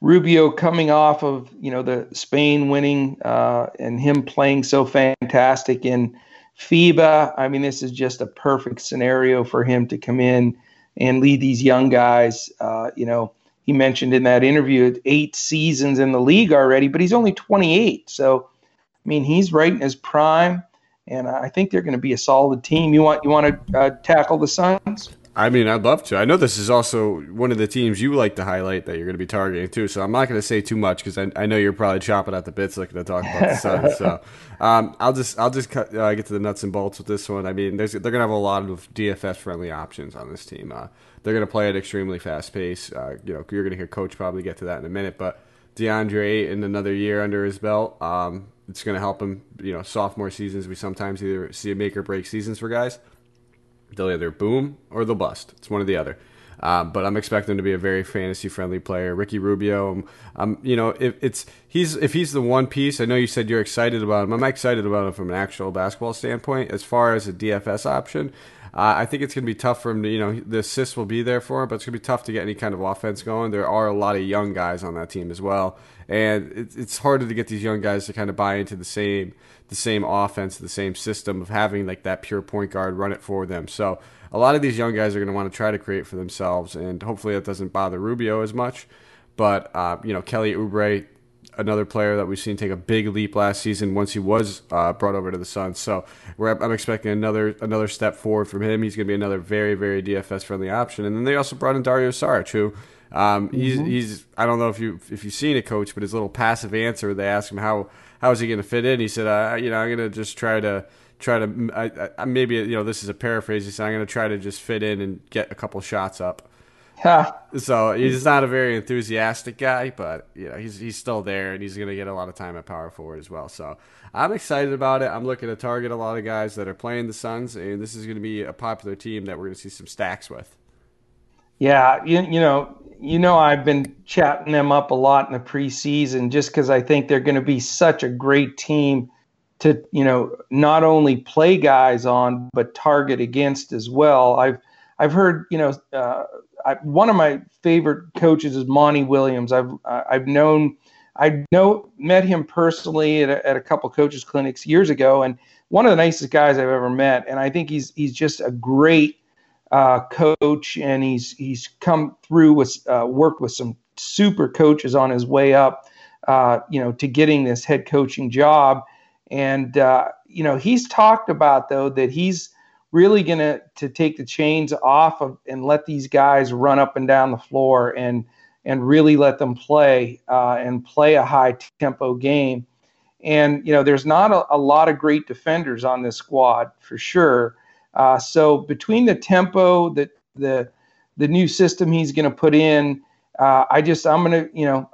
Rubio coming off of you know the Spain winning uh, and him playing so fantastic in FIBA. I mean, this is just a perfect scenario for him to come in and lead these young guys. Uh, you know, he mentioned in that interview eight seasons in the league already, but he's only 28. So, I mean, he's right in his prime, and I think they're going to be a solid team. You want you want to uh, tackle the Suns? I mean, I'd love to. I know this is also one of the teams you like to highlight that you're going to be targeting too. So I'm not going to say too much because I, I, know you're probably chopping at the bits looking to talk about the Suns. [laughs] so um, I'll just I'll just cut, uh, get to the nuts and bolts with this one. I mean, they're going to have a lot of DFS friendly options on this team. Uh, they're going to play at extremely fast pace. Uh, you know, you're going to hear Coach probably get to that in a minute, but DeAndre in another year under his belt, um, it's going to help him. You know, sophomore seasons we sometimes either see a make or break seasons for guys They'll either boom or they'll bust. It's one or the other. Uh, but I'm expecting him to be a very fantasy friendly player. Ricky Rubio, um, um, you know, if it's he's if he's the one piece. I know you said you're excited about him. I'm excited about him from an actual basketball standpoint. As far as a DFS option, uh, I think it's going to be tough for him to, you know, the assists will be there for him, but it's going to be tough to get any kind of offense going. There are a lot of young guys on that team as well, and it's, it's harder to get these young guys to kind of buy into the same the same offense, the same system of having like that pure point guard run it for them. So a lot of these young guys are going to want to try to create for themselves, and hopefully that doesn't bother Rubio as much. But uh, you know, Kelly Oubre, another player that we've seen take a big leap last season once he was uh, brought over to the Suns. So I'm expecting another another step forward from him. He's going to be another very very DFS friendly option. And then they also brought in Dario Saric, who um, he's mm-hmm. he's I don't know if you if you've seen it, coach, but his little passive answer. They asked him how how is he going to fit in. He said, uh, you know, I'm going to just try to try to I, I, maybe you know this is a paraphrase. He said, I'm going to try to just fit in and get a couple shots up. Yeah. So he's not a very enthusiastic guy, but you know he's he's still there and he's going to get a lot of time at power forward as well. So I'm excited about it. I'm looking to target a lot of guys that are playing the Suns, and this is going to be a popular team that we're going to see some stacks with. Yeah, you, you know, you know, I've been chatting them up a lot in the preseason just because I think they're going to be such a great team to, you know, not only play guys on but target against as well. I've I've heard, you know, uh, I, one of my favorite coaches is Monty Williams. I've I've known I know met him personally at a, at a couple coaches clinics years ago, and one of the nicest guys I've ever met. And I think he's he's just a great uh, coach, and he's he's come through with uh, worked with some super coaches on his way up, uh, you know, to getting this head coaching job. And uh, you know, he's talked about though that he's really to to take the chains off of and let these guys run up and down the floor and and really let them play uh, and play a high tempo game. And you know, there's not a, a lot of great defenders on this squad for sure. Uh, so between the tempo, the the the new system he's going to put in, uh, I just I'm going to you know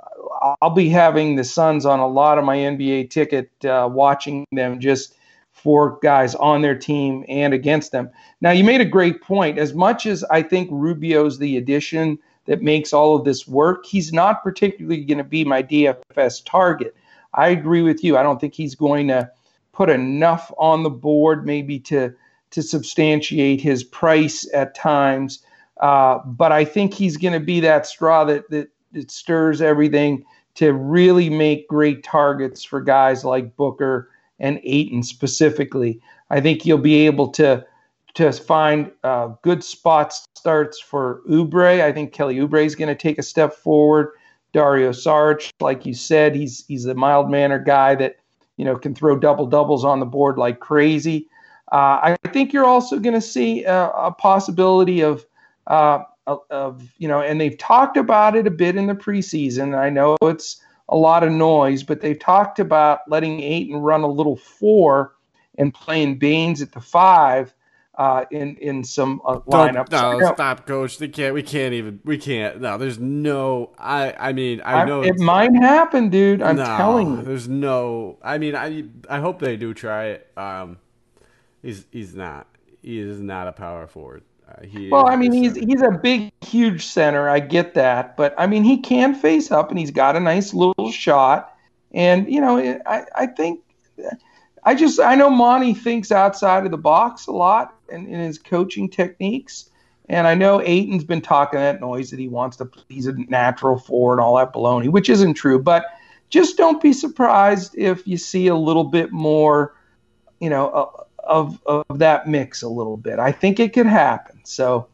I'll be having the Suns on a lot of my NBA ticket, uh, watching them just for guys on their team and against them. Now you made a great point. As much as I think Rubio's the addition that makes all of this work, he's not particularly going to be my DFS target. I agree with you. I don't think he's going to put enough on the board, maybe to to substantiate his price at times. Uh, but I think he's going to be that straw that, that, that stirs everything to really make great targets for guys like Booker and Ayton specifically. I think you'll be able to to find uh, good spot starts for Oubre. I think Kelly Oubre is going to take a step forward. Dario Saric, like you said, he's he's a mild mannered guy that you know can throw double doubles on the board like crazy. Uh, I think you're also going to see a, a possibility of, uh, of, you know, and they've talked about it a bit in the preseason. I know it's a lot of noise, but they've talked about letting Ayton run a little four and playing Baynes at the five. Uh, in in some uh, lineups. Don't, no, stop, coach. They can't. We can't even. We can't. No, there's no. I. I mean, I, I know it might happen, dude. I'm no, telling you. There's no. I mean, I. I hope they do try it. Um, He's he's not. He is not a power forward. Uh, well, I mean, he's he's a big, huge center. I get that, but I mean, he can face up, and he's got a nice little shot. And you know, I I think I just I know Monty thinks outside of the box a lot in, in his coaching techniques. And I know Ayton's been talking that noise that he wants to he's a natural forward, and all that baloney, which isn't true. But just don't be surprised if you see a little bit more, you know, of of that mix a little bit. I think it could happen. So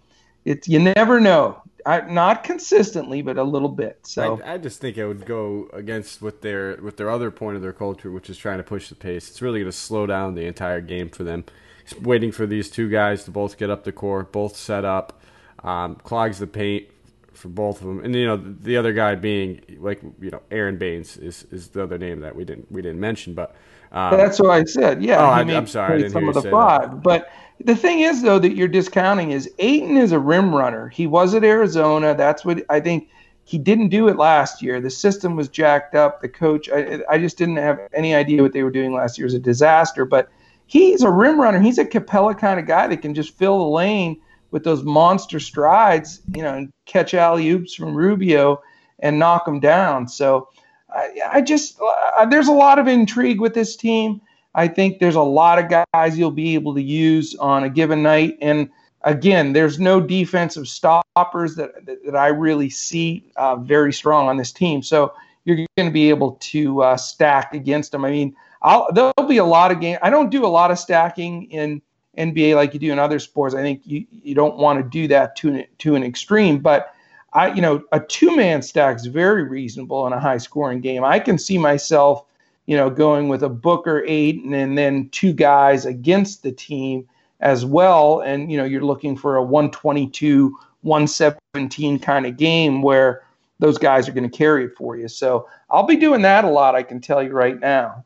it's you never know. I, not consistently, but a little bit. So I, I, just think it would go against with their with their other point of their culture, which is trying to push the pace. It's really going to slow down the entire game for them. Just waiting for these two guys to both get up the court, both set up, um, clogs the paint for both of them, and you know the other guy being like you know Aron Baynes is is the other name that we didn't we didn't mention, but um, That's what I said. Yeah. Oh, I, am sorry. I didn't some of the five. That. But the thing is, though, that you're discounting is Ayton is a rim runner. He was at Arizona. That's what I think. He didn't do it last year. The system was jacked up. The coach, I, I just didn't have any idea what they were doing last year. It was a disaster. But he's a rim runner. He's a Capela kind of guy that can just fill the lane with those monster strides, you know, and catch alley oops from Rubio and knock them down. So I, I just uh, there's a lot of intrigue with this team. I think there's a lot of guys you'll be able to use on a given night. And again, there's no defensive stoppers that that, I really see uh, very strong on this team. So you're going to be able to uh, stack against them. I mean, I'll, there'll be a lot of game. I don't do a lot of stacking in NBA like you do in other sports. I think you, you don't want to do that to an, to an extreme, but I, you know, a two man stack is very reasonable in a high scoring game. I can see myself, you know, going with a Booker eight and, and then two guys against the team as well. And, you know, you're looking for a 122, 117 kind of game where those guys are going to carry it for you. So I'll be doing that a lot, I can tell you right now.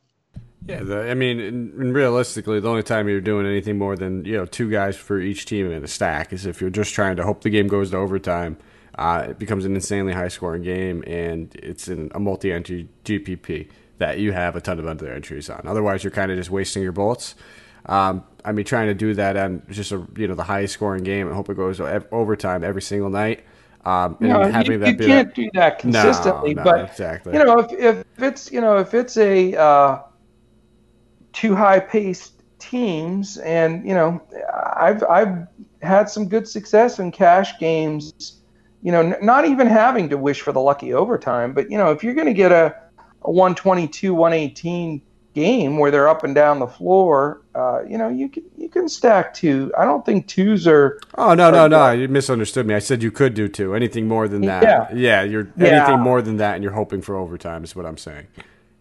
Yeah, the, I mean, and realistically, the only time you're doing anything more than you know two guys for each team in a stack is if you're just trying to hope the game goes to overtime. Uh, it becomes an insanely high-scoring game, and it's in a multi-entry GPP that you have a ton of other entries on. Otherwise, you're kind of just wasting your bullets. Um, I mean, trying to do that on just a you know the highest-scoring game and hope it goes overtime every single night. Um, and no, you, you can't do that consistently. No, no, but exactly. you know, if, if it's you know if it's a uh, two high-paced teams, and you know, I've I've had some good success in cash games. You know, n- not even having to wish for the lucky overtime, but you know, if you're going to get a, a 122, 118 game where they're up and down the floor, uh, you know, you can you can stack two. I don't think twos are. Oh no no no! You misunderstood me. I said you could do two. Anything more than that, yeah, yeah you're yeah. anything more than that, and you're hoping for overtime is what I'm saying.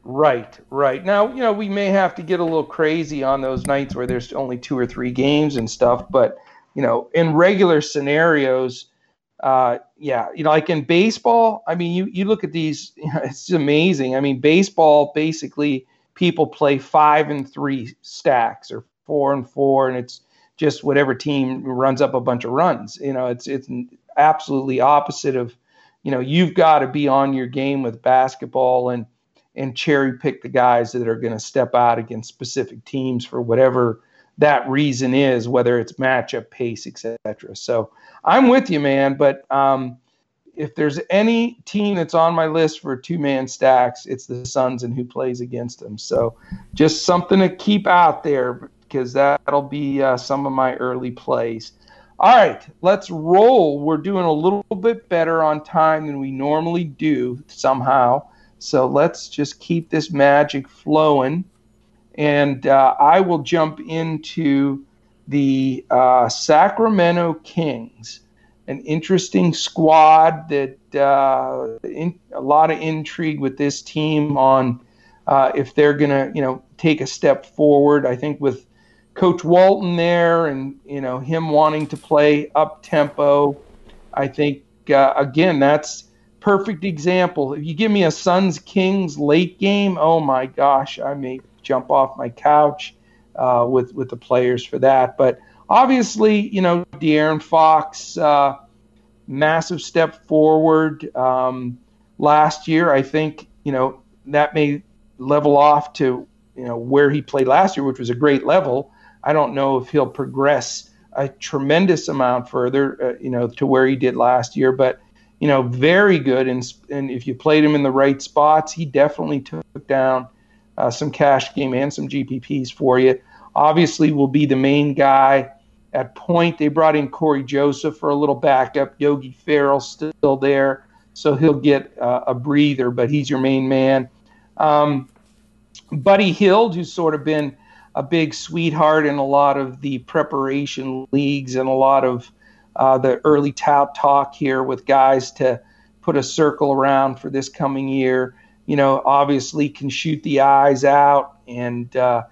Right, right. Now, you know, we may have to get a little crazy on those nights where there's only two or three games and stuff, but you know, in regular scenarios, uh, yeah, you know, like in baseball, I mean, you you look at these, you [laughs] know, it's amazing. I mean, baseball basically people play five and three stacks or four and four, and it's just whatever team runs up a bunch of runs. You know, it's it's absolutely opposite of, you know, you've got to be on your game with basketball and and cherry pick the guys that are going to step out against specific teams for whatever that reason is, whether it's matchup, pace, etc. So I'm with you, man. But um, if there's any team that's on my list for two man stacks, it's the Suns and who plays against them. So just something to keep out there because that'll be uh, some of my early plays. All right, let's roll. We're doing a little bit better on time than we normally do somehow. So let's just keep this magic flowing. And uh, I will jump into the uh, Sacramento Kings, an interesting squad that uh, in, a lot of intrigue with this team on uh, if they're going to, you know, take a step forward. I think with Coach Walton there and, you know, him wanting to play up tempo, I think, uh, again, that's perfect example. If you give me a Suns Kings late game, oh my gosh, I may jump off my couch uh, with with the players for that. But obviously, you know, De'Aaron Fox, uh, massive step forward um, last year. I think you know that may level off to you know where he played last year, which was a great level. I don't know if he'll progress a tremendous amount further, uh, you know, to where he did last year, but you know, very good. And, and if you played him in the right spots, he definitely took down uh, some cash game and some GPPs for you. Obviously, will be the main guy at point. They brought in Cory Joseph for a little backup. Yogi Ferrell still there, so he'll get uh, a breather, but he's your main man. Um, Buddy Hield, who's sort of been a big sweetheart in a lot of the preparation leagues and a lot of uh, the early tout talk here with guys to put a circle around for this coming year. You know, obviously can shoot the eyes out and uh,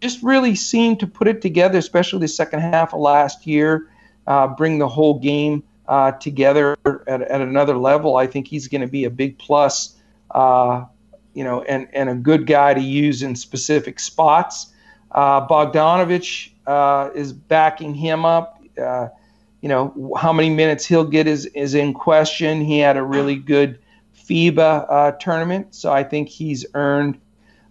just really seemed to put it together, especially the second half of last year, uh, bring the whole game uh, together at, at, another level. I think he's going to be a big plus, uh, you know, and, and a good guy to use in specific spots. Uh, Bogdanovic is backing him up you know how many minutes he'll get is is in question. He had a really good FIBA uh, tournament, so I think he's earned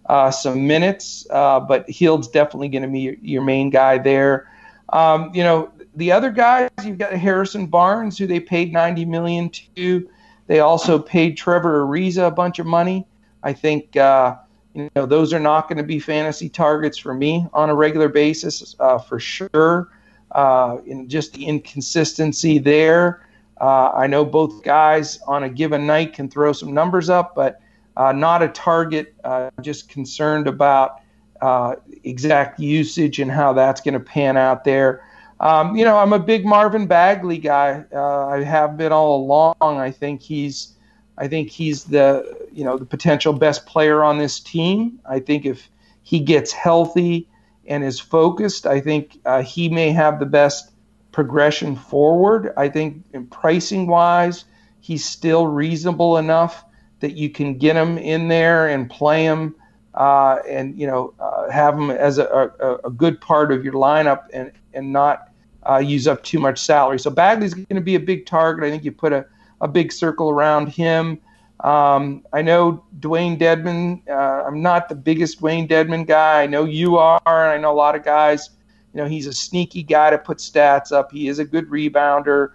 uh, some minutes, uh, but Hield's definitely going to be your, your, main guy there. Um, you know, the other guys, you've got Harrison Barnes, who they paid 90 million to. They also paid Trevor Ariza a bunch of money. I think uh, you know those are not going to be fantasy targets for me on a regular basis uh, for sure. Uh, in just the inconsistency there. Uh, I know both guys on a given night can throw some numbers up, but uh, not a target. Uh, just concerned about uh, exact usage and how that's going to pan out there. Um, you know, I'm a big Marvin Bagley guy. Uh, I have been all along. I think he's, I think he's the, you know, the potential best player on this team. I think if he gets healthy and is focused, I think uh, he may have the best progression forward. I think in pricing wise, he's still reasonable enough that you can get him in there and play him uh, and you know uh, have him as a, a, a, good part of your lineup and and not uh, use up too much salary. So Bagley's going to be a big target. I think you put a, a big circle around him. Um, I know Dewayne Dedmon. Uh, I'm not the biggest Dewayne Dedmon guy. I know you are. I know a lot of guys. You know, he's a sneaky guy to put stats up. He is a good rebounder,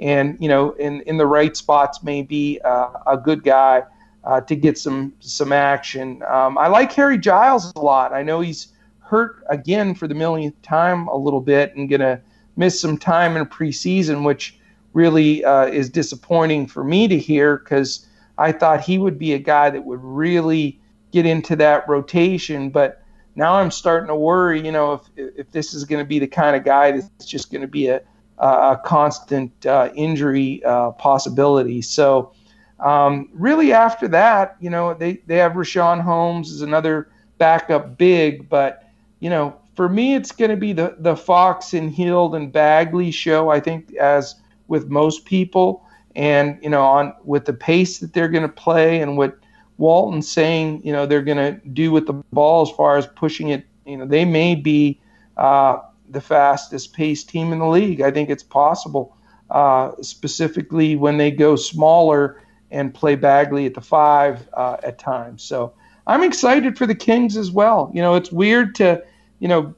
and you know, in in the right spots, maybe uh, a good guy uh, to get some some action. Um, I like Harry Giles a lot. I know he's hurt again for the millionth time a little bit and gonna miss some time in preseason, which really uh, is disappointing for me to hear because I thought he would be a guy that would really get into that rotation. But now I'm starting to worry, you know, if, if this is going to be the kind of guy that's just going to be a, a constant uh, injury uh, possibility. So, um, really, after that, you know, they, they have Richaun Holmes as another backup big. But, you know, for me, it's going to be the, the Fox and Hield and Bagley show, I think, as with most people and you know on with the pace that they're going to play and what Walton's saying, you know they're going to do with the ball as far as pushing it. You know they may be uh, the fastest paced team in the league. I think it's possible, uh, specifically when they go smaller and play Bagley at the five uh, at times. So I'm excited for the Kings as well. You know it's weird to you know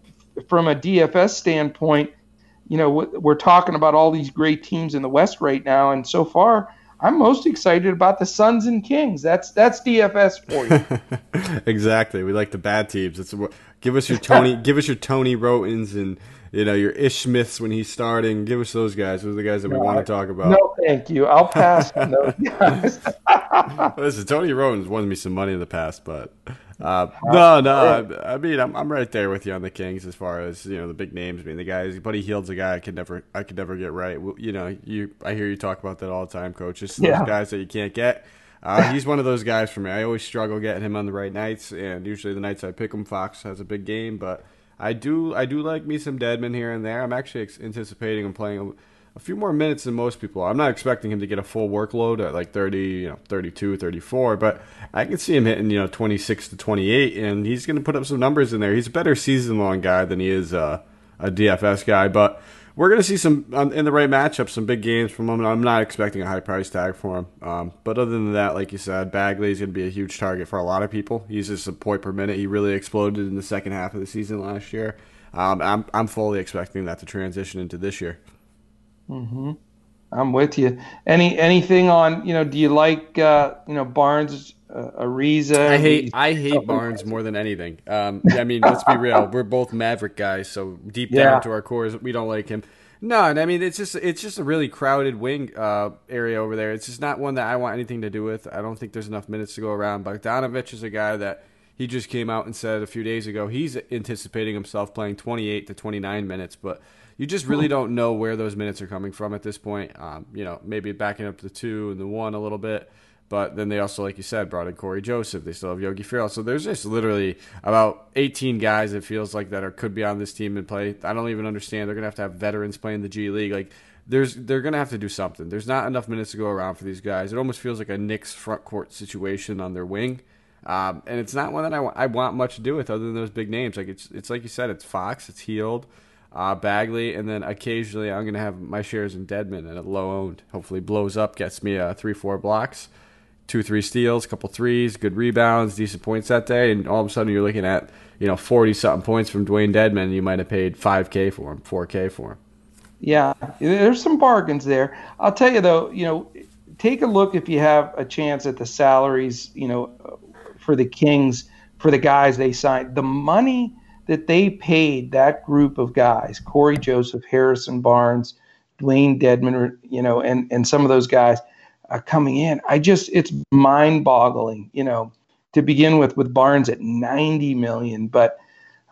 from a DFS standpoint you know, we're talking about all these great teams in the West right now, and so far, I'm most excited about the Suns and Kings. That's that's DFS for you. [laughs] exactly. We like the bad teams. It's give us your Tony, [laughs] give us your Tony Wrotens and you know your Ish Smiths when he's starting. Give us those guys. Those are the guys that we want to talk about. No, thank you. I'll pass on those [laughs] guys. Listen, Tony Wroten's won me some money in the past, but uh, no, no. I, I, mean, I'm, I'm right there with you on the Kings as far as you know the big names. I mean, the guys. Buddy Hield's a guy I could never, I could never get right. You know, you. I hear you talk about that all the time, coach. Just those guys that you can't get. Uh, [laughs] he's one of those guys for me. I always struggle getting him on the right nights, and usually the nights I pick him, Fox has a big game. But I do, I do like me some Dedmon here and there. I'm actually anticipating him playing a few more minutes than most people. I'm not expecting him to get a full workload at like 30, you know, 32, 34, but I can see him hitting, you know, 26 to 28, and he's going to put up some numbers in there. He's a better season long guy than he is uh, a DFS guy, but we're going to see some um, in the right matchup, some big games from him. I'm not expecting a high price tag for him, um, but other than that, like you said, Bagley is going to be a huge target for a lot of people. He's just a point per minute. He really exploded in the second half of the season last year. Um, I'm I'm fully expecting that to transition into this year. Mm-hmm. I'm with you. Any anything on you know? Do you like uh, you know Barnes, uh, Ariza? I hate I hate Barnes more than anything. Um, I mean, let's be real. [laughs] We're both Maverick guys, so deep down yeah. to our cores, we don't like him. No, I mean it's just it's just a really crowded wing uh, area over there. It's just not one that I want anything to do with. I don't think there's enough minutes to go around. Bogdanovic is a guy that he just came out and said a few days ago he's anticipating himself playing 28 to 29 minutes, but you just really don't know where those minutes are coming from at this point. Um, you know, maybe backing up the two and the one a little bit. But then they also, like you said, brought in Cory Joseph. They still have Yogi Ferrell. So there's just literally about 18 guys it feels like that are could be on this team and play. I don't even understand. They're gonna have to have veterans playing the G League. Like there's they're gonna have to do something. There's not enough minutes to go around for these guys. It almost feels like a Knicks front court situation on their wing. Um, and it's not one that I, I want much to do with other than those big names. Like it's it's like you said, it's Fox, it's Hield uh, Bagley, and then occasionally I'm going to have my shares in Dedmon and a low owned. Hopefully blows up, gets me uh, three, four blocks. two, three steals, a couple threes, good rebounds, decent points that day, and all of a sudden you're looking at you know forty something points from Dewayne Dedmon. You might have paid five k for him, four k for him. Yeah, there's some bargains there. I'll tell you though, you know, take a look if you have a chance at the salaries, you know, for the Kings for the guys they signed. The money that they paid that group of guys, Cory Joseph, Harrison Barnes, Dewayne Dedmon, you know, and and some of those guys uh, coming in, I just it's mind-boggling, you know, to begin with with Barnes at 90 million, but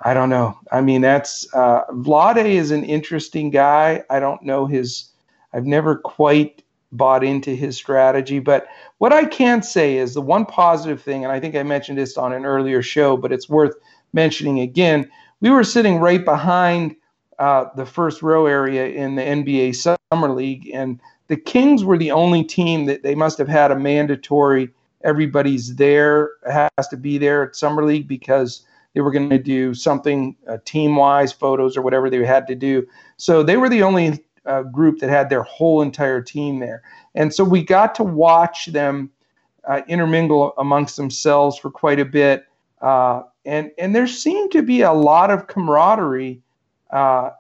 I don't know. I mean, that's uh, Vlade is an interesting guy. I don't know his. I've never quite bought into his strategy, but what I can say is the one positive thing, and I think I mentioned this on an earlier show, but it's worth mentioning again. We were sitting right behind uh, the first row area in the NBA Summer League, and the Kings were the only team that they must have had a mandatory. Everybody's there has to be there at Summer League because they were going to do something uh, team wise, photos or whatever they had to do. So they were the only uh, group that had their whole entire team there. And so we got to watch them uh, intermingle amongst themselves for quite a bit. And, and there seemed to be a lot of camaraderie, uh,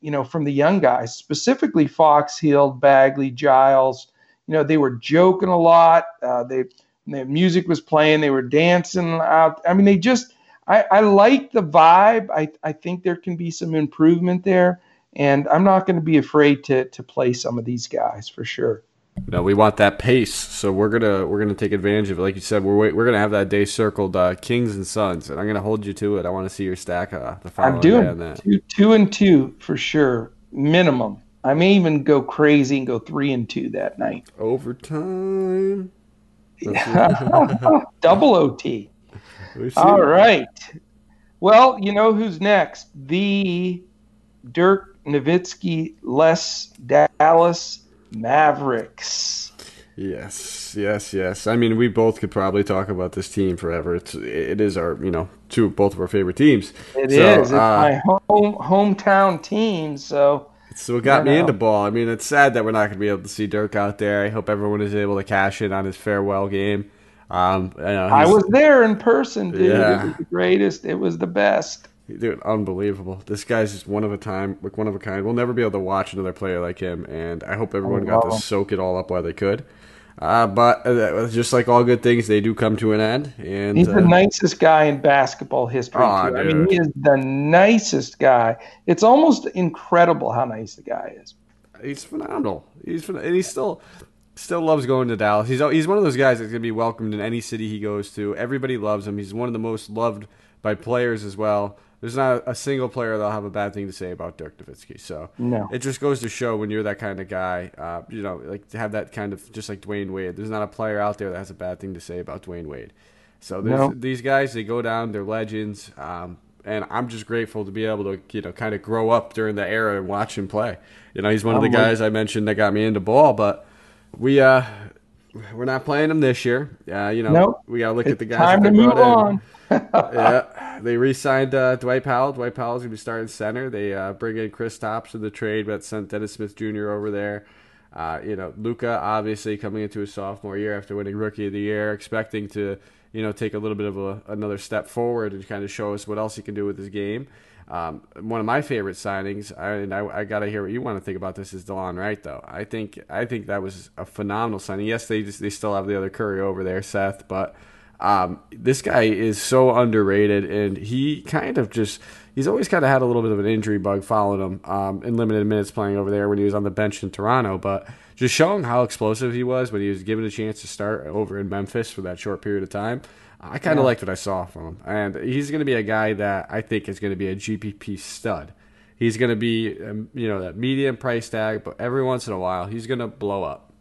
you know, from the young guys, specifically Fox, Hield, Bagley, Giles. You know, they were joking a lot. Uh, they, the music was playing. They were dancing out. I mean, they just I, I like the vibe. I, I think there can be some improvement there, and I'm not going to be afraid to to play some of these guys for sure. No, we want that pace, so we're gonna we're gonna take advantage of it. Like you said, we're we're gonna have that day circled uh, Kings and Suns, and I'm gonna hold you to it. I want to see your stack uh, the following I'm doing day on that. Two, two and two for sure, minimum. I may even go crazy and go three and two that night. Overtime. [laughs] Double OT. [laughs] All right. Well, you know who's next? The Dirk Nowitzki less Dallas Mavericks. Yes, yes, yes. I mean, we both could probably talk about this team forever. It's it is our you know two both of our favorite teams. It so, is. It's uh, my home hometown team. So it's what got me know. into ball. I mean, it's sad that we're not going to be able to see Dirk out there. I hope everyone is able to cash in on his farewell game. Um, you know, I was there in person, dude. Yeah. It was the greatest. It was the best. Dude, unbelievable. This guy's just one of a time, like one of a kind. We'll never be able to watch another player like him, and I hope everyone got to soak it all up while they could. Uh, but uh, just like all good things, they do come to an end. And he's the uh, nicest guy in basketball history. Oh, I mean, he is the nicest guy. It's almost incredible how nice the guy is. He's phenomenal. He's and he's still still loves going to Dallas. He's he's one of those guys that's gonna be welcomed in any city he goes to. Everybody loves him. He's one of the most loved by players as well. There's not a single player that'll have a bad thing to say about Dirk Nowitzki. So no. it just goes to show when you're that kind of guy, uh, you know, like to have that kind of just like Dwyane Wade. There's not a player out there that has a bad thing to say about Dwyane Wade. So no. these guys, they go down, they're legends. Um, and I'm just grateful to be able to, you know, kind of grow up during the era and watch him play. You know, he's one of the guys I mentioned that got me into ball, but we uh we're not playing him this year. Uh, you know, nope. we got to look it's at the guys. Time to move on. [laughs] yeah, they re-signed uh, Dwight Powell. Dwight Powell's gonna be starting center. They uh, bring in Kristaps in the trade, but sent Dennis Smith Jr. over there. Uh, you know, Luka obviously coming into his sophomore year after winning Rookie of the Year, expecting to you know take a little bit of a, another step forward and kind of show us what else he can do with his game. Um, one of my favorite signings, I, and I, I got to hear what you want to think about this, is Delon Wright. Though I think I think that was a phenomenal signing. Yes, they just, they still have the other Curry over there, Seth, but um, this guy is so underrated, and he kind of just he's always kind of had a little bit of an injury bug following him um, in limited minutes playing over there when he was on the bench in Toronto, but just showing how explosive he was when he was given a chance to start over in Memphis for that short period of time. I kind of yeah. liked what I saw from him, and he's going to be a guy that I think is going to be a GPP stud. He's going to be, um, you know, that medium price tag, but every once in a while he's going to blow up.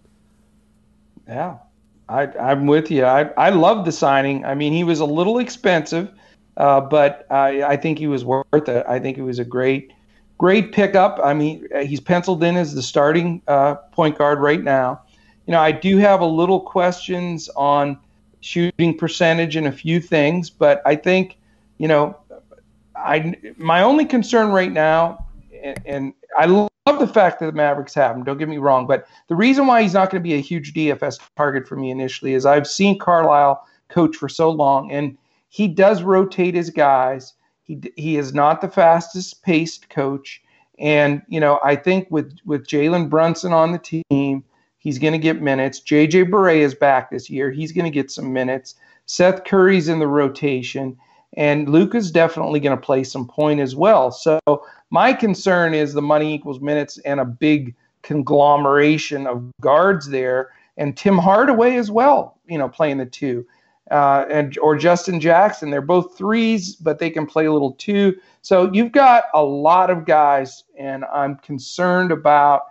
Yeah, I, I'm with you. I I love the signing. I mean, he was a little expensive, uh, but I I think he was worth it. I think he was a great great pickup. I mean, he's penciled in as the starting uh, point guard right now. You know, I do have a little questions on shooting percentage and a few things, but I think, you know, I my only concern right now, and, and I the fact that the Mavericks have him. Don't get me wrong, but the reason why he's not going to be a huge DFS target for me initially is I've seen Carlisle coach for so long, and he does rotate his guys. He he is not the fastest paced coach, and you know I think with with Jalen Brunson on the team, he's going to get minutes. JJ Barea is back this year. He's going to get some minutes. Seth Curry's in the rotation, and Luka's definitely going to play some point as well. So my concern is the money equals minutes and a big conglomeration of guards there, and Tim Hardaway as well. You know, playing the two. Uh, and or Justin Jackson. They're both threes, but they can play a little two. So you've got a lot of guys, and I'm concerned about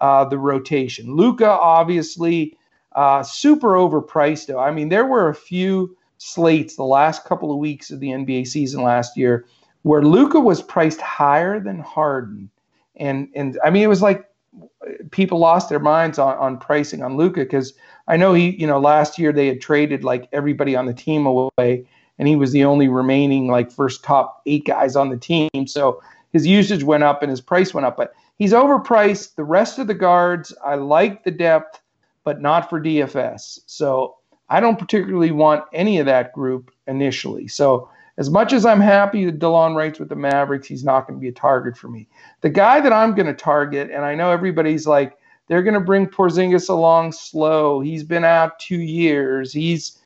uh, the rotation. Luka, obviously, uh, super overpriced, though. I mean, there were a few slates the last couple of weeks of the NBA season last year where Luka was priced higher than Harden. And, and I mean, it was like people lost their minds on, on pricing on Luka because I know he, you know, last year they had traded like everybody on the team away, and he was the only remaining like first top eight guys on the team. So his usage went up and his price went up. But he's overpriced. The rest of the guards, I like the depth, but not for DFS. So I don't particularly want any of that group initially. So as much as I'm happy that Delon Wright's with the Mavericks, he's not going to be a target for me. The guy that I'm going to target, and I know everybody's like, they're going to bring Porzingis along slow. He's been out two years. He's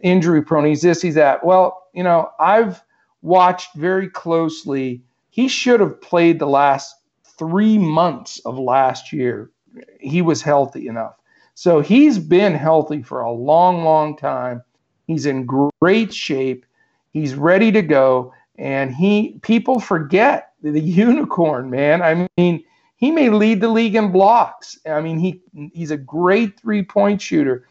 injury prone. He's this, he's that. Well, you know, I've watched very closely. He should have played the last three months of last year, he was healthy enough. So he's been healthy for a long, long time. He's in great shape. He's ready to go. And he people forget the [laughs] unicorn, man. I mean, he may lead the league in blocks. I mean, he he's a great three-point shooter.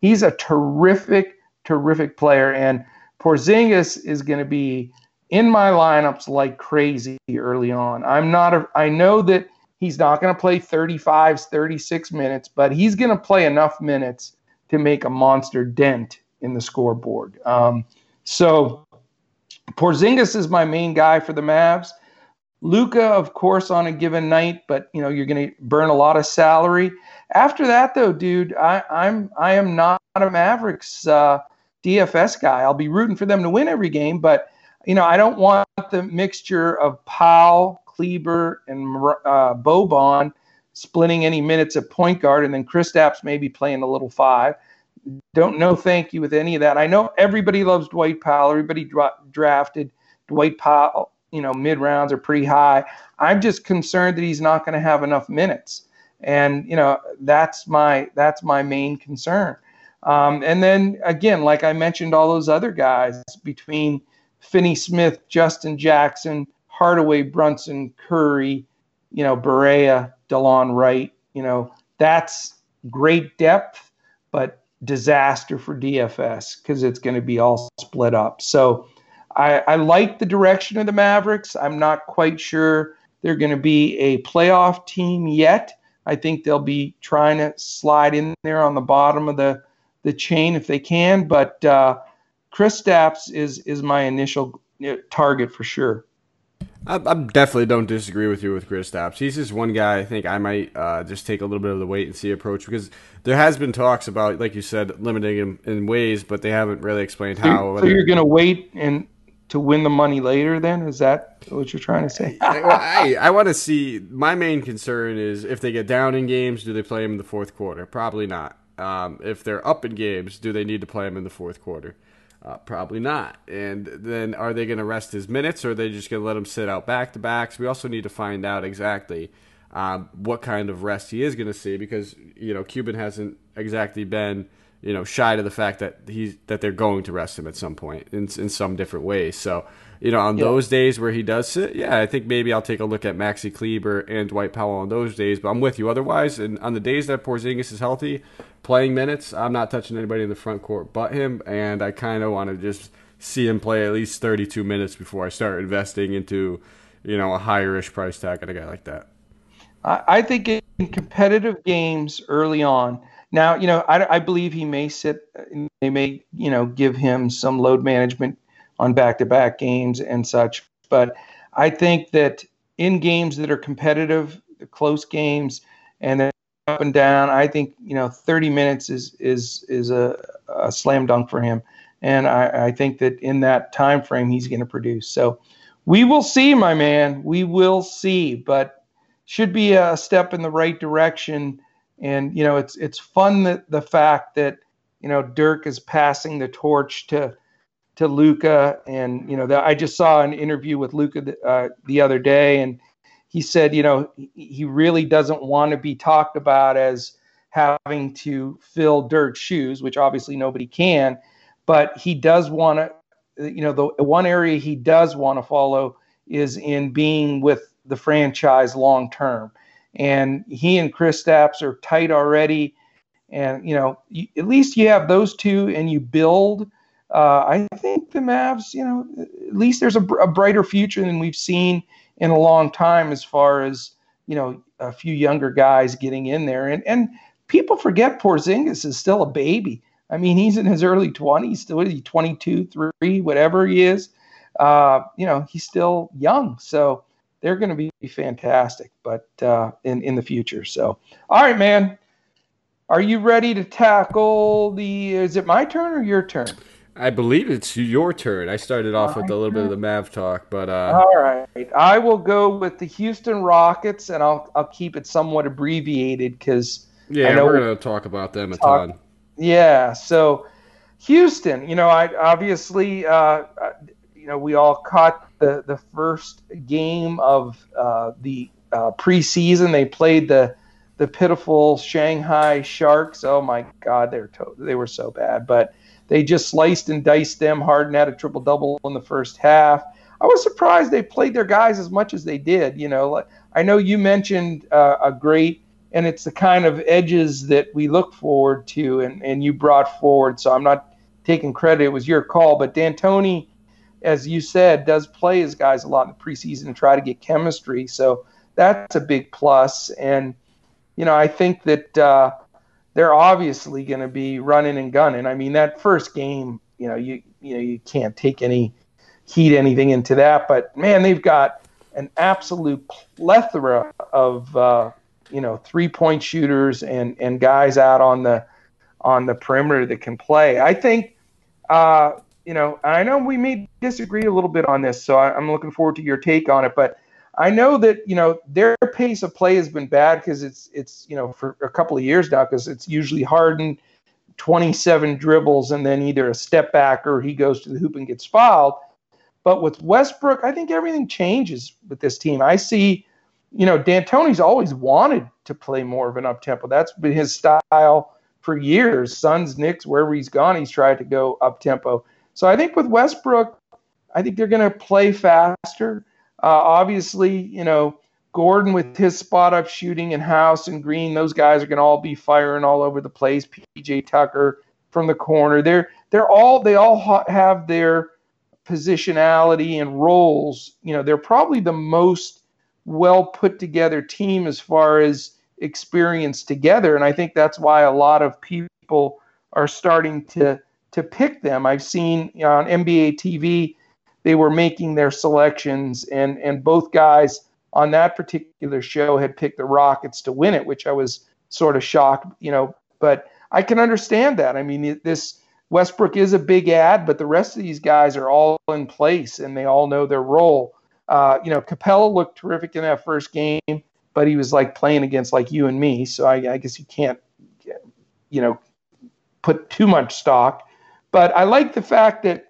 He's a terrific, terrific player. And Porzingis is going to be in my lineups like crazy early on. I'm not a, I know that he's not going to play 35, 36 minutes, but he's going to play enough minutes to make a monster dent in the scoreboard. Um, so Porzingis is my main guy for the Mavs. Luka, of course, on a given night, but you know you're going to burn a lot of salary. After that, though, dude, I, I'm I am not a Mavericks uh, DFS guy. I'll be rooting for them to win every game, but you know, I don't want the mixture of Powell, Kleber, and uh, Boban splitting any minutes at point guard, and then Kristaps maybe playing a little five. Don't know, thank you with any of that. I know everybody loves Dwight Powell. Everybody dra- drafted Dwight Powell. You know, mid rounds are pretty high. I'm just concerned that he's not going to have enough minutes, and you know that's my that's my main concern. Um, and then again, like I mentioned, all those other guys between Finney Smith, Justin Jackson, Hardaway, Brunson, Curry, you know, Barea, Delon Wright, you know, that's great depth, but disaster for DFS because it's going to be all split up. So I, I like the direction of the Mavericks. I'm not quite sure they're going to be a playoff team yet. I think they'll be trying to slide in there on the bottom of the, the chain if they can, but uh, Kristaps is is my initial target for sure. I, I, definitely don't disagree with you with Chris Kristaps. He's just one guy I think I might uh, just take a little bit of the wait and see approach because there has been talks about, like you said, limiting him in ways, but they haven't really explained how. So, so you're going to wait and to win the money later? Then is that what you're trying to say? I, I want to see. My main concern is if they get down in games, do they play him in the fourth quarter? Probably not. Um, if they're up in games, do they need to play him in the fourth quarter? Uh, probably not. And then are they going to rest his minutes or are they just going to let him sit out back to backs? We also need to find out exactly um, what kind of rest he is going to see because, you know, Cuban hasn't exactly been, you know, shy to the fact that he's that they're going to rest him at some point in, in some different ways. So, you know, on yeah. those days where he does sit, yeah, I think maybe I'll take a look at Maxi Kleber and Dwight Powell on those days. But I'm with you. Otherwise, and on the days that Porzingis is healthy, playing minutes. I'm not touching anybody in the front court but him, and I kind of want to just see him play at least 32 minutes before I start investing into, you know, a higher-ish price tag on a guy like that. I think in competitive games early on. Now, you know, I, I believe he may sit. Uh, they may, you know, give him some load management on back-to-back games and such. But I think that in games that are competitive, close games, and then up and down. I think you know 30 minutes is is is a, a slam dunk for him, and I, I think that in that time frame he's going to produce. So we will see, my man. We will see, but should be a step in the right direction. And you know, it's it's fun that the fact that you know Dirk is passing the torch to to Luka, and you know, the, I just saw an interview with Luka uh, the other day, and he said, you know, he really doesn't want to be talked about as having to fill Dirk's shoes, which obviously nobody can, but he does want to, you know, the one area he does want to follow is in being with the franchise long term. And he and Kristaps are tight already. And, you know, you, at least you have those two and you build. Uh, I think the Mavs, you know, at least there's a, a brighter future than we've seen in a long time as far as you know a few younger guys getting in there and and people forget Porzingis is still a baby. I mean, he's in his early 20s, still is he 22, 3, whatever he is. Uh, you know, he's still young. So they're going to be fantastic, but uh, in in the future. So, all right, man. Are you ready to tackle the? Is it my turn or your turn? I believe it's your turn. I started off with a little bit of the Mav talk, but uh... all right, I will go with the Houston Rockets, and I'll I'll keep it somewhat abbreviated because yeah, we're gonna talk about them a ton. Yeah, so Houston, you know, I obviously, uh, you know, we all caught the the first game of uh, the uh, preseason. They played the the pitiful Shanghai Sharks. Oh my God, they're to- they were so bad, but they just sliced and diced them. Harden had a triple double in the first half. I was surprised they played their guys as much as they did. You know, I know you mentioned uh, a great, and it's the kind of edges that we look forward to, and, and you brought forward. So I'm not taking credit; it was your call. But D'Antoni, as you said, does play his guys a lot in the preseason and try to get chemistry. So that's a big plus. And you know, I think that uh, they're obviously going to be running and gunning. I mean, that first game, you know, you you know you can't take any heat anything into that, but man, they've got an absolute plethora of uh, you know three point shooters and and guys out on the on the perimeter that can play. I think. Uh, you know, I know we may disagree a little bit on this, so I, I'm looking forward to your take on it. But I know that you know their pace of play has been bad because it's it's you know for a couple of years now because it's usually Harden, 27 dribbles and then either a step back or he goes to the hoop and gets fouled. But with Westbrook, I think everything changes with this team. I see, you know, D'Antoni's always wanted to play more of an up tempo. That's been his style for years. Suns, Knicks, wherever he's gone, he's tried to go up tempo. So I think with Westbrook, I think they're going to play faster. Uh, obviously, you know, Gordon with his spot up shooting and House and Green, those guys are going to all be firing all over the place. PJ Tucker from the corner. They're they're all they all ha- have their positionality and roles. You know, they're probably the most well put together team as far as experience together, and I think that's why a lot of people are starting to to pick them. I've seen on NBA TV they were making their selections, and and both guys on that particular show had picked the Rockets to win it, which I was sort of shocked, you know. But I can understand that. I mean, this Westbrook is a big add, but the rest of these guys are all in place and they all know their role. Uh, you know, Capela looked terrific in that first game, but he was like playing against like you and me, so I, I guess you can't, you know, put too much stock. But I like the fact that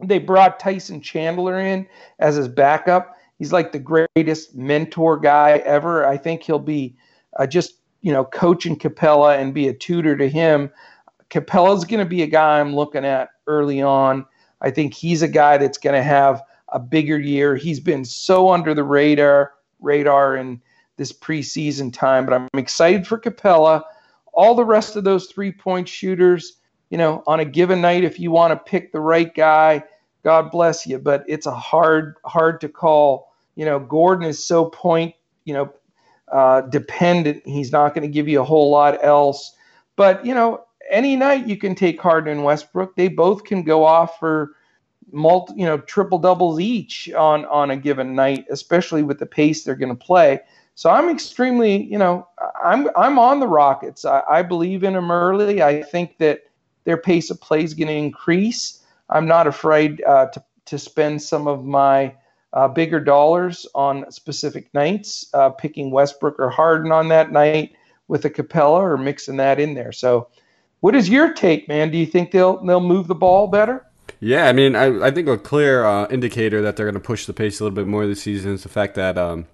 they brought Tyson Chandler in as his backup. He's like the greatest mentor guy ever. I think he'll be uh, just, you know, coaching Capela and be a tutor to him. Capela's going to be a guy I'm looking at early on. I think he's a guy that's going to have a bigger year. He's been so under the radar radar in this preseason time, but I'm excited for Capela. All the rest of those three point shooters, you know, on a given night, if you want to pick the right guy, God bless you. But it's a hard, hard to call. You know, Gordon is so point, you know, uh, dependent. He's not going to give you a whole lot else. But you know, any night you can take Harden and Westbrook. They both can go off for multi, you know, triple doubles each on on a given night, especially with the pace they're going to play. So I'm extremely, you know, I'm I'm on the Rockets. I, I believe in them early. I think that their pace of play is going to increase. I'm not afraid uh, to to spend some of my uh, bigger dollars on specific nights, uh, picking Westbrook or Harden on that night with a Capela or mixing that in there. So, what is your take, man? Do you think they'll they'll move the ball better? Yeah, I mean, I, I think a clear uh, indicator that they're going to push the pace a little bit more this season is the fact that um,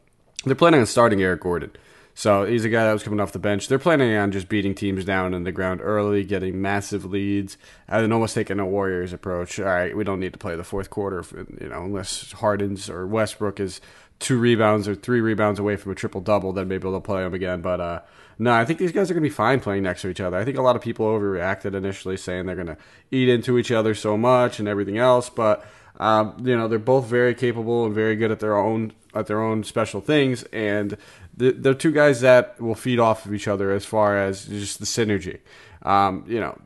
they're planning on starting Eric Gordon. So he's a guy that was coming off the bench. They're planning on just beating teams down in the ground early, getting massive leads, and then almost taking a Warriors approach. All right, we don't need to play the fourth quarter, you know, unless Harden's or Westbrook is two rebounds or three rebounds away from a triple double, then maybe they'll play them again. But uh, no, I think these guys are going to be fine playing next to each other. I think a lot of people overreacted initially, saying they're going to eat into each other so much and everything else, but. Um, you know they're both very capable and very good at their own at their own special things, and they're two guys that will feed off of each other as far as just the synergy. Um, you know,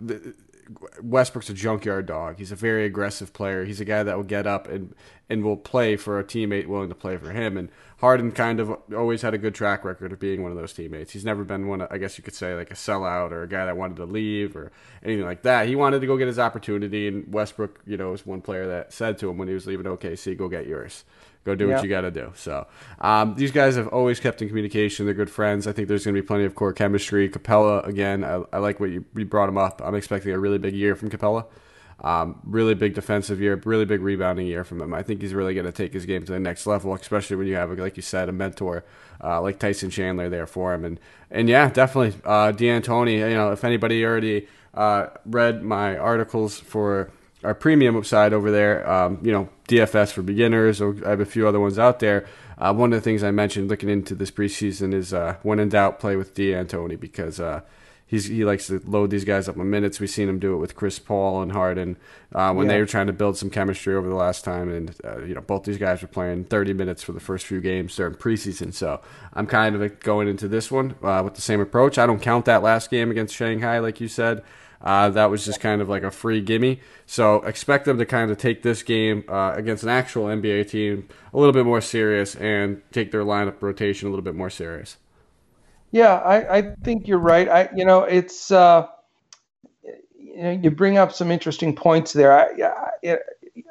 Westbrook's a junkyard dog. He's a very aggressive player. He's a guy that will get up and and will play for a teammate willing to play for him. And Harden kind of always had a good track record of being one of those teammates. He's never been one, I guess you could say, like a sellout or a guy that wanted to leave or anything like that. He wanted to go get his opportunity, and Westbrook, you know, was one player that said to him when he was leaving OKC, "Go get yours." Go do what you got to do. So um, these guys have always kept in communication. They're good friends. I think there's going to be plenty of core chemistry. Capela again. I, I like what you, you, brought him up. I'm expecting a really big year from Capela. Um, really big defensive year, really big rebounding year from him. I think he's really going to take his game to the next level, especially when you have, like you said, a mentor uh, like Tyson Chandler there for him. And and yeah, definitely uh, D'Antoni. You know, if anybody already uh, read my articles for our premium side over there, um, you know, DFS for beginners, or I have a few other ones out there. Uh, one of the things I mentioned looking into this preseason is uh, when in doubt, play with D'Antoni because uh, he's he likes to load these guys up in minutes. We've seen him do it with Chris Paul and Harden uh, when yeah. they were trying to build some chemistry over the last time, and uh, you know both these guys were playing 30 minutes for the first few games during preseason. So I'm kind of going into this one uh, with the same approach. I don't count that last game against Shanghai, like you said. Uh, that was just kind of like a free gimme. So expect them to kind of take this game uh, against an actual NBA team a little bit more serious and take their lineup rotation a little bit more serious. Yeah, I, I think you're right. I you know it's uh, you know you bring up some interesting points there. I I,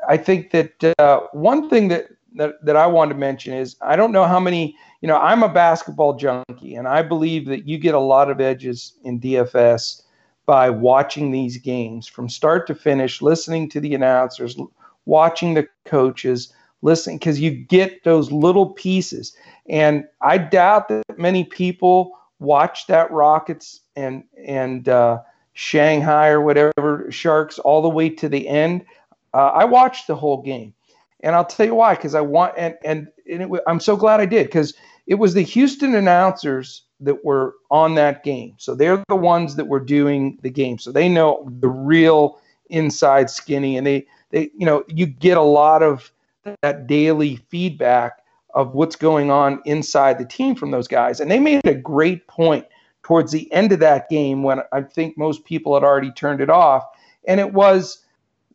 I think that uh, one thing that, that that I want to mention is I don't know how many you know I'm a basketball junkie and I believe that you get a lot of edges in DFS by watching these games from start to finish, listening to the announcers, watching the coaches, listening because you get those little pieces. And I doubt that many people watch that Rockets and and uh, Shanghai or whatever Sharks all the way to the end. Uh, I watched the whole game, and I'll tell you why. Because I want and and, and it, I'm so glad I did because it was the Houston announcers that were on that game. So they're the ones that were doing the game. So they know the real inside skinny and they they you know you get a lot of that daily feedback of what's going on inside the team from those guys. And they made a great point towards the end of that game when I think most people had already turned it off. And it was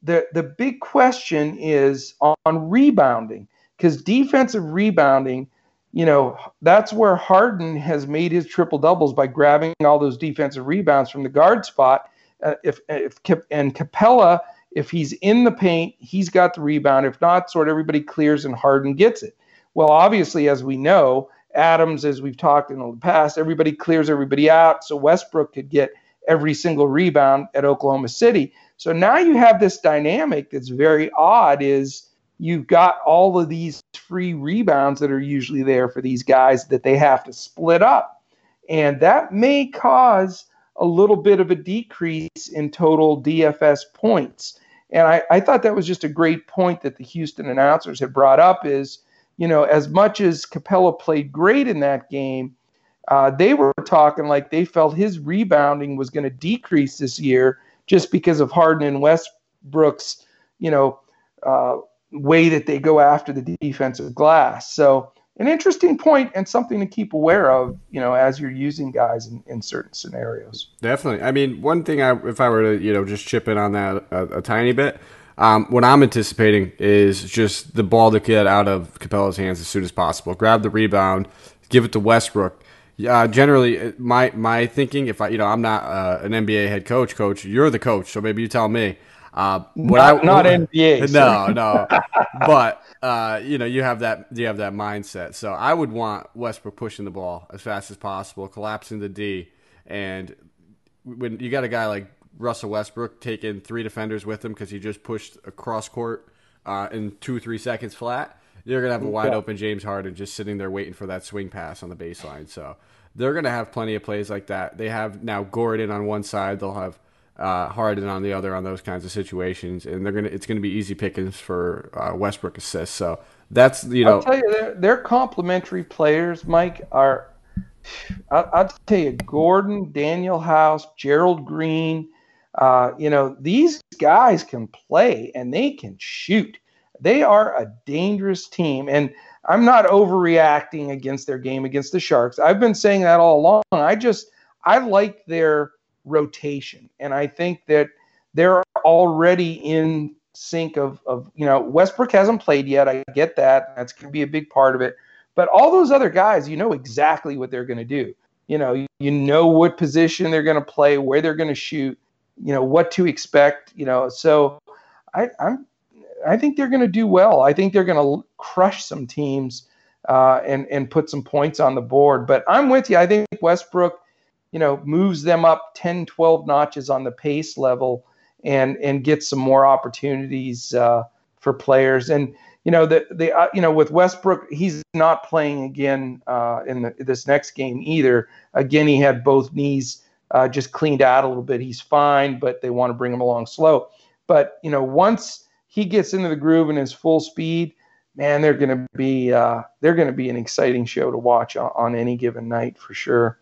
the the big question is on rebounding because defensive rebounding you know, that's where Harden has made his triple doubles by grabbing all those defensive rebounds from the guard spot. Uh, if if and Capela, if he's in the paint, he's got the rebound. If not, sort everybody clears and Harden gets it. Well, obviously, as we know, Adams, as we've talked in the past, everybody clears everybody out. So Westbrook could get every single rebound at Oklahoma City. So now you have this dynamic that's very odd. Is you've got all of these free rebounds that are usually there for these guys that they have to split up. And that may cause a little bit of a decrease in total DFS points. And I, I thought that was just a great point that the Houston announcers had brought up is, you know, as much as Capela played great in that game, uh, they were talking like they felt his rebounding was going to decrease this year just because of Harden and Westbrook's, you know, uh, way that they go after the defensive glass. So an interesting point and something to keep aware of, you know, as you're using guys in, in certain scenarios. Definitely. I mean, one thing I, if I were to, you know, just chip in on that a, a tiny bit, um, what I'm anticipating is just the ball to get out of Capela's hands as soon as possible. Grab the rebound, give it to Westbrook. Uh, generally, my my thinking, if I you know I'm not uh, an NBA head coach, coach, you're the coach, so maybe you tell me. Uh, what not, I, not [laughs] NBA. No, no. [laughs] but uh, you know, you have that you have that mindset. So I would want Westbrook pushing the ball as fast as possible, collapsing the D, and when you got a guy like Russell Westbrook taking three defenders with him because he just pushed across court uh, in two three seconds flat, you're gonna have a wide open James Harden just sitting there waiting for that swing pass on the baseline. So they're gonna have plenty of plays like that. They have now Gordon on one side. They'll have uh, Harden on the other on those kinds of situations, and they're gonna it's gonna be easy pickings for uh, Westbrook assists. So that's you know. I'll tell you, they're, complementary players. Mike are. I'll, I'll tell you, Gordon, Danuel House, Gerald Green. Uh, you know, these guys can play and they can shoot. They are a dangerous team, and I'm not overreacting against their game against the Sharks. I've been saying that all along. I just I like their rotation. And I think that they're already in sync of, of you know, Westbrook hasn't played yet. I get that. That's going to be a big part of it. But all those other guys, you know exactly what they're going to do. You know, you know what position they're going to play, where they're going to shoot, you know, what to expect, you know. So I, I'm, I think they're going to do well. I think they're going to crush some teams uh, and and put some points on the board. But I'm with you. I think Westbrook you know, moves them up 10, 12 notches on the pace level and and get some more opportunities uh, for players. And you know, the the uh, you know with Westbrook, he's not playing again uh, in the, this next game either. Again, he had both knees uh, just cleaned out a little bit. He's fine, but they want to bring him along slow. But you know, once he gets into the groove and is full speed, man, they're going to be uh, they're going to be an exciting show to watch on, on any given night for sure.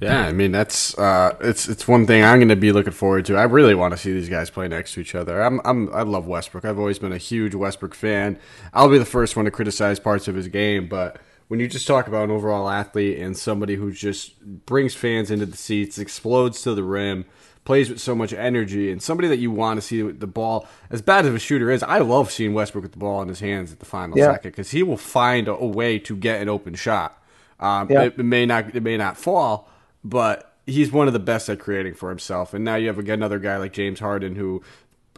Yeah, I mean that's uh, it's it's one thing I'm going to be looking forward to. I really want to see these guys play next to each other. I'm, I'm I love Westbrook. I've always been a huge Westbrook fan. I'll be the first one to criticize parts of his game, but when you just talk about an overall athlete and somebody who just brings fans into the seats, explodes to the rim, plays with so much energy, and somebody that you want to see the ball as bad as a shooter is, I love seeing Westbrook with the ball in his hands at the final yeah. second because he will find a, a, way to get an open shot. Um, yeah. it, it may not it may not fall but he's one of the best at creating for himself. And now you have another guy like James Harden, who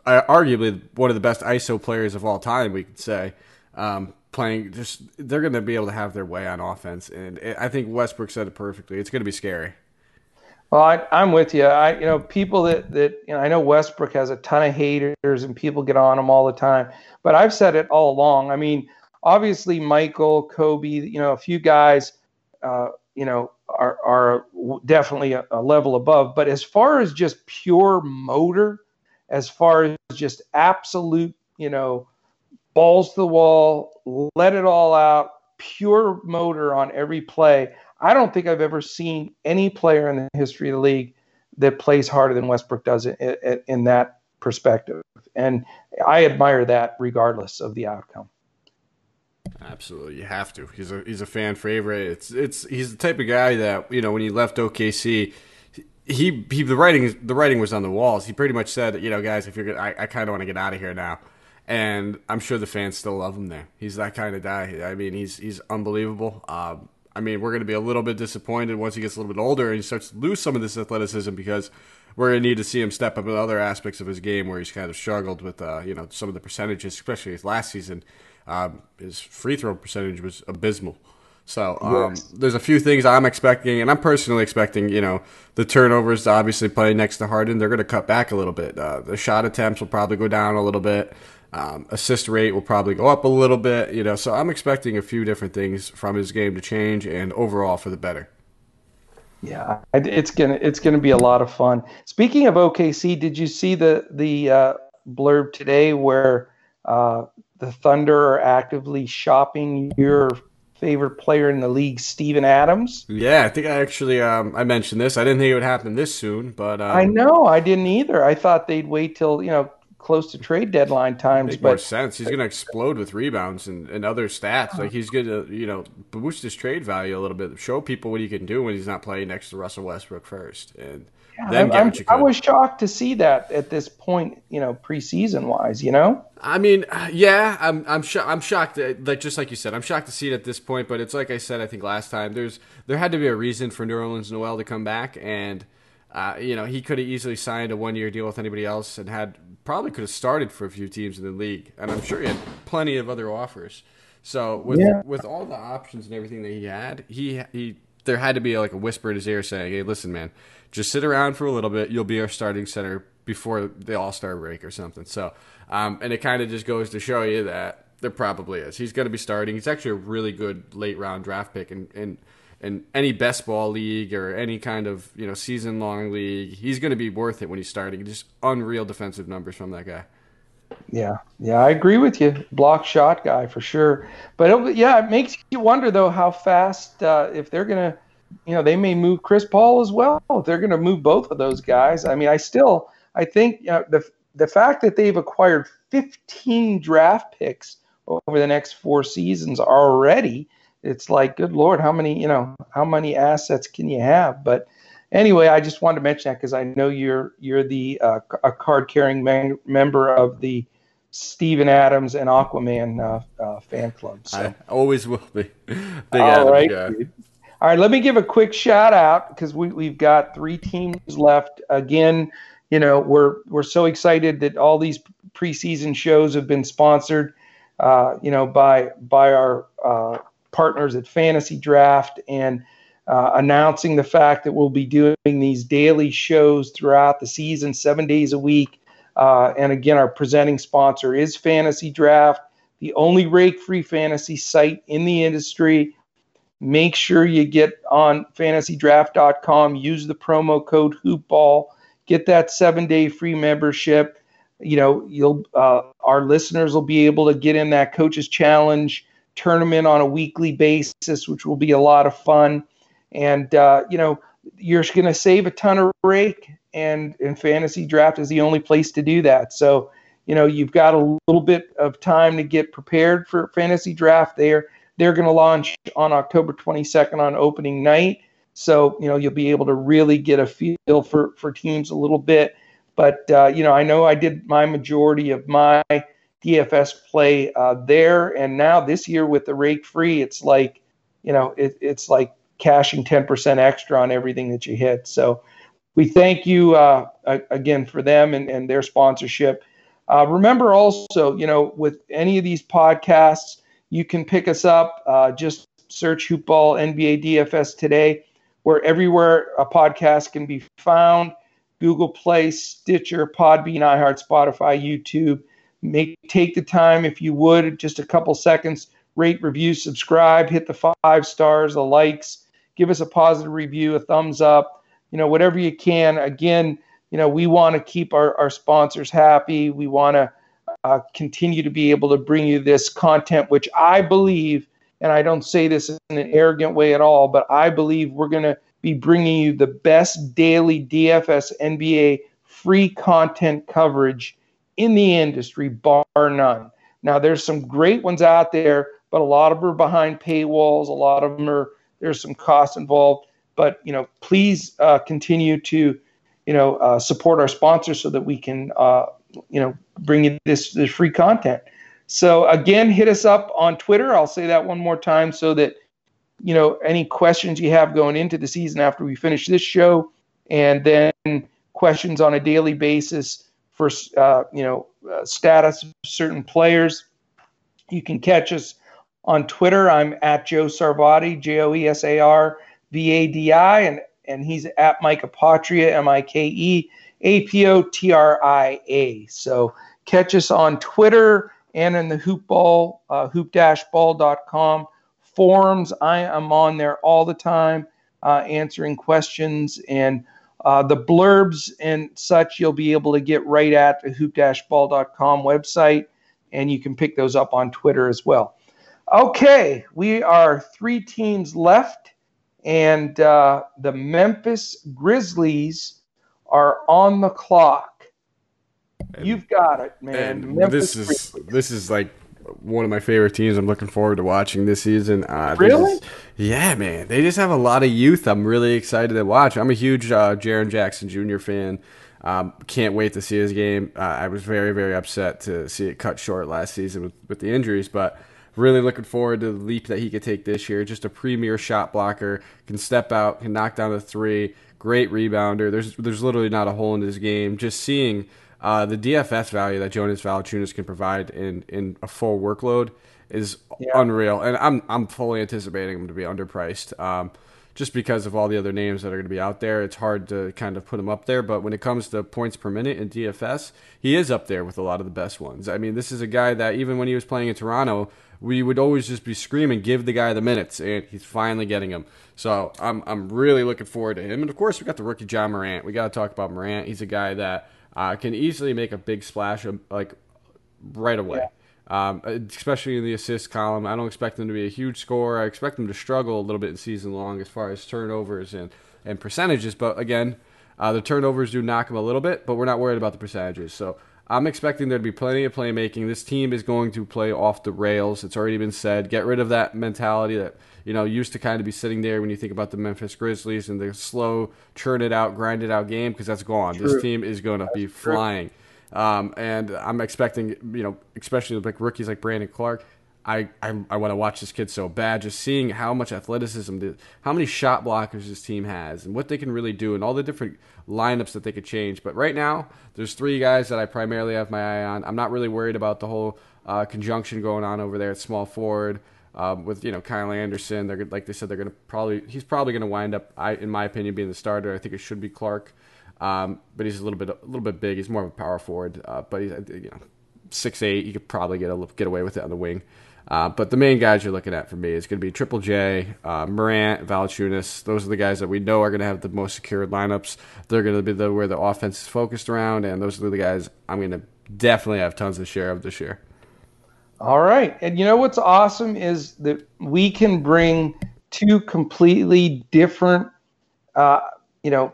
uh, arguably one of the best ISO players of all time, we could say. Um, playing just they're going to be able to have their way on offense, and I think Westbrook said it perfectly. It's going to be scary. Well, I, am with you. I, you know, people that that you know, I know Westbrook has a ton of haters, and people get on him all the time. But I've said it all along. I mean, obviously, Michael, Kobe, you know, a few guys, uh, you know, are, are definitely a, a level above. But as far as just pure motor, as far as just absolute, you know, balls to the wall, let it all out, pure motor on every play. I don't think I've ever seen any player in the history of the league that plays harder than Westbrook does in, in, in that perspective. And I admire that regardless of the outcome. Absolutely, you have to. He's a he's a fan favorite. It's it's he's the type of guy that you know when he left OKC, he he the writing the writing was on the walls. He pretty much said, you know, guys, if you're I, I kind of want to get out of here now, and I'm sure the fans still love him there. He's that kind of guy. I mean, he's he's unbelievable. Um, I mean, we're to be a little bit disappointed once he gets a little bit older and he starts to lose some of this athleticism because we're to need to see him step up in other aspects of his game where he's kind of struggled with, uh, you know, some of the percentages, especially his last season. Um, his free throw percentage was abysmal. So um, yes. there's a few things I'm expecting, and I'm personally expecting, you know, the turnovers to obviously play next to Harden. They're going to cut back a little bit. Uh, the shot attempts will probably go down a little bit. Um, assist rate will probably go up a little bit. You know, so I'm expecting a few different things from his game to change, and overall for the better. Yeah, it's gonna it's gonna be a lot of fun. Speaking of OKC, did you see the the uh, blurb today where uh, the Thunder are actively shopping your favorite player in the league, Steven Adams. Yeah, I think I actually um, I mentioned this. I didn't think it would happen this soon, but um... I know I didn't either. I thought they'd wait till you know close to trade deadline times. Make but more sense. He's going to explode with rebounds and, and other stats. Like he's going to, you know, boost his trade value a little bit. Show people what he can do when he's not playing next to Russell Westbrook first, and then I'm, what you could. I was shocked to see that at this point, you know, preseason wise. You know, I mean, yeah, I'm I'm sho- I'm shocked. That, like just like you said, I'm shocked to see it at this point. But it's like I said, I think last time there's there had to be a reason for Nerlens Noel to come back, and uh, you know he could have easily signed a one year deal with anybody else and had probably could have started for a few teams in the league, and I'm sure he had plenty of other offers. So with Yeah. with all the options and everything that he had, he he there had to be like a whisper in his ear saying, "Hey, listen, man, just sit around for a little bit. You'll be our starting center before the All Star break or something." So, um, and it kind of just goes to show you that there probably is. He's going to be starting. He's actually a really good late round draft pick, and and in any best ball league or any kind of you know season long league, he's going to be worth it when he's starting. Just unreal defensive numbers from that guy. Yeah, yeah, I agree with you. Block shot guy for sure. But it, yeah, it makes you wonder though how fast uh, if they're gonna, you know, they may move Chris Paul as well. If they're gonna move both of those guys, I mean, I still I think you know, the the fact that they've acquired 15 draft picks over the next four seasons already, it's like, good lord, how many you know how many assets can you have? But anyway, I just wanted to mention that because I know you're you're the uh, a card carrying man- member of the Steven Adams and Aquaman uh, uh, fan club. So. I always will be. [laughs] Big All Adams right, guy. dude. All right, let me give a quick shout out because we, we've got three teams left. Again, you know, we're we're so excited that all these preseason shows have been sponsored, uh, you know, by by our uh, partners at Fantasy Draft and uh, announcing the fact that we'll be doing these daily shows throughout the season, seven days a week. Uh, and again, our presenting sponsor is Fantasy Draft, the only rake-free fantasy site in the industry. Make sure you get on fantasydraft.com, use the promo code hoopball, get that seven-day free membership. You know, you'll uh, our listeners will be able to get in that coaches challenge tournament on a weekly basis, which will be a lot of fun. And uh, you know, you're going to save a ton of rake, and and fantasy draft is the only place to do that. So you know, you've got a little bit of time to get prepared for fantasy draft. They're they're going to launch on October 22nd on opening night. So you know, you'll be able to really get a feel for for teams a little bit. But uh, you know, I know I did my majority of my DFS play uh, there, and now this year with the rake free, it's like, you know, it, it's like cashing 10% extra on everything that you hit. So we thank you uh, again for them and, and their sponsorship. Uh, remember also, you know, with any of these podcasts, you can pick us up. Uh, just search Hoopball NBA DFS today. We're everywhere a podcast can be found. Google Play, Stitcher, Podbean, iHeart, Spotify, YouTube. Make take the time if you would, just a couple seconds, rate, review, subscribe, hit the five stars, the likes, give us a positive review, a thumbs up, you know, whatever you can. Again, you know, we want to keep our, our sponsors happy. We want to uh, continue to be able to bring you this content, which I believe, and I don't say this in an arrogant way at all, but I believe we're going to be bringing you the best daily DFS NBA free content coverage in the industry, bar none. Now, there's some great ones out there, but a lot of them are behind paywalls. A lot of them are there's some costs involved. But you know, please uh, continue to you know uh, support our sponsors so that we can uh, you know bring you this this free content. So again, hit us up on Twitter. I'll say that one more time so that you know any questions you have going into the season after we finish this show, and then questions on a daily basis for uh, you know uh, status of certain players. You can catch us on Twitter. I'm at Joe Sarvadi, J O E S A R V A D I, and and he's at Mike Apotria, M I K E A P O T R I A. So catch us on Twitter and in the hoopball, uh, hoop-ball.com forums. I am on there all the time uh, answering questions and uh, the blurbs and such you'll be able to get right at the hoop-ball.com website, and you can pick those up on Twitter as well. Okay, we are three teams left, and uh, the Memphis Grizzlies are on the clock. You've got it, man. this is this is like one of my favorite teams. I'm looking forward to watching this season. Uh, really? Just, yeah, man. They just have a lot of youth. I'm really excited to watch. I'm a huge uh, Jaren Jackson Jr. fan. Um, can't wait to see his game. Uh, I was very, very upset to see it cut short last season with, with the injuries, but really looking forward to the leap that he could take this year. Just a premier shot blocker, can step out, can knock down the three, great rebounder. There's there's literally not a hole in his game. Just seeing uh, the DFS value that Jonas Valanciunas can provide in in a full workload is yeah. unreal, and I'm I'm fully anticipating him to be underpriced. Um, just because of all the other names that are going to be out there, it's hard to kind of put him up there. But when it comes to points per minute in DFS, he is up there with a lot of the best ones. I mean, this is a guy that even when he was playing in Toronto, we would always just be screaming, "Give the guy the minutes," and he's finally getting them. So I'm I'm really looking forward to him. And of course, we got the rookie Ja Morant. We got to talk about Morant. He's a guy that uh, can easily make a big splash, like right away. Yeah. Um, especially in the assist column. I don't expect him to be a huge scorer. I expect him to struggle a little bit in season long as far as turnovers and, and percentages. But again, uh, the turnovers do knock him a little bit, but we're not worried about the percentages. So I'm expecting there to be plenty of playmaking. This team is going to play off the rails. It's already been said. Get rid of that mentality that you know used to kind of be sitting there when you think about the Memphis Grizzlies and the slow, churn it out, grind it out game because that's gone. True. This team is going to be flying. Um, and I'm expecting, you know, especially like rookies like Brandon Clarke. I, I, I want to watch this kid so bad. Just seeing how much athleticism, how many shot blockers this team has, and what they can really do, and all the different lineups that they could change. But right now, there's three guys that I primarily have my eye on. I'm not really worried about the whole uh, conjunction going on over there at small forward. Um, with you know Kyle Anderson, they're like they said they're going to probably he's probably going to wind up, I, in my opinion, being the starter. I think it should be Clarke, Um, but he's a little bit a little bit big. He's more of a power forward, uh, but he's you know six eight. You could probably get a, get away with it on the wing. Uh, but the main guys you're looking at for me is going to be Triple J, uh, Morant, Valanciunas. Those are the guys that we know are going to have the most secured lineups. They're going to be the where the offense is focused around, and those are the guys I'm going to definitely have tons of share of this year. All right, and you know what's awesome is that we can bring two completely different, uh, you know,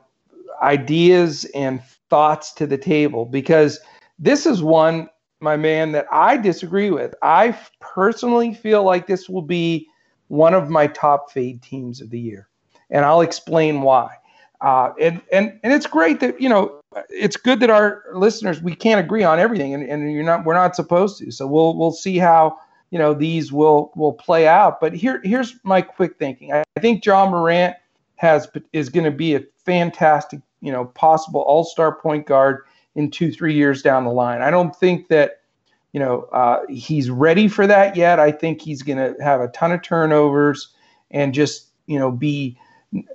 ideas and thoughts to the table because this is one, my man, that I disagree with. I personally feel like this will be one of my top fade teams of the year, and I'll explain why. Uh, and and and it's great that you know it's good that our listeners we can't agree on everything, and, and you're not we're not supposed to. So we'll we'll see how you know these will will play out. But here here's my quick thinking. I, I think John Morant has is going to be a fantastic you know, possible all star point guard in two, three years down the line. I don't think that, you know, uh, he's ready for that yet. I think he's going to have a ton of turnovers and just, you know, be,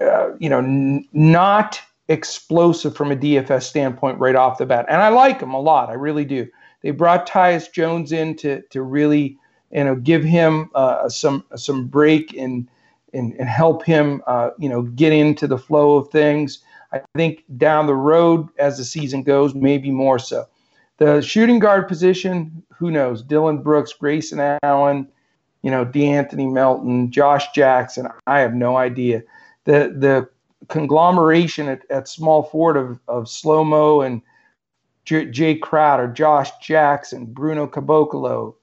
uh, you know, n- not explosive from a DFS standpoint right off the bat. And I like him a lot. I really do. They brought Tyus Jones in to, to really, you know, give him uh, some some break and and, and help him, uh, you know, get into the flow of things. I think down the road as the season goes, maybe more so. The shooting guard position, who knows? Dillon Brooks, Grayson Allen, you know, De'Anthony Melton, Josh Jackson. I have no idea. The the conglomeration at, at small forward of, of slow mo and J- Jae Crowder, Josh Jackson, Bruno Caboclo,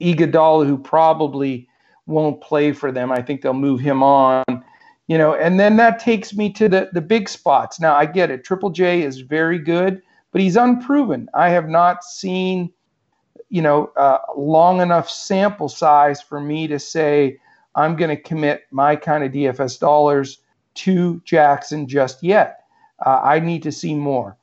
Iguodala, who probably won't play for them. I think they'll move him on you know, and then that takes me to the the big spots. Now I get it. Triple J is very good, but he's unproven. I have not seen, you know, uh, long enough sample size for me to say I'm going to commit my kind of DFS dollars to Jackson just yet. Uh, I need to see more.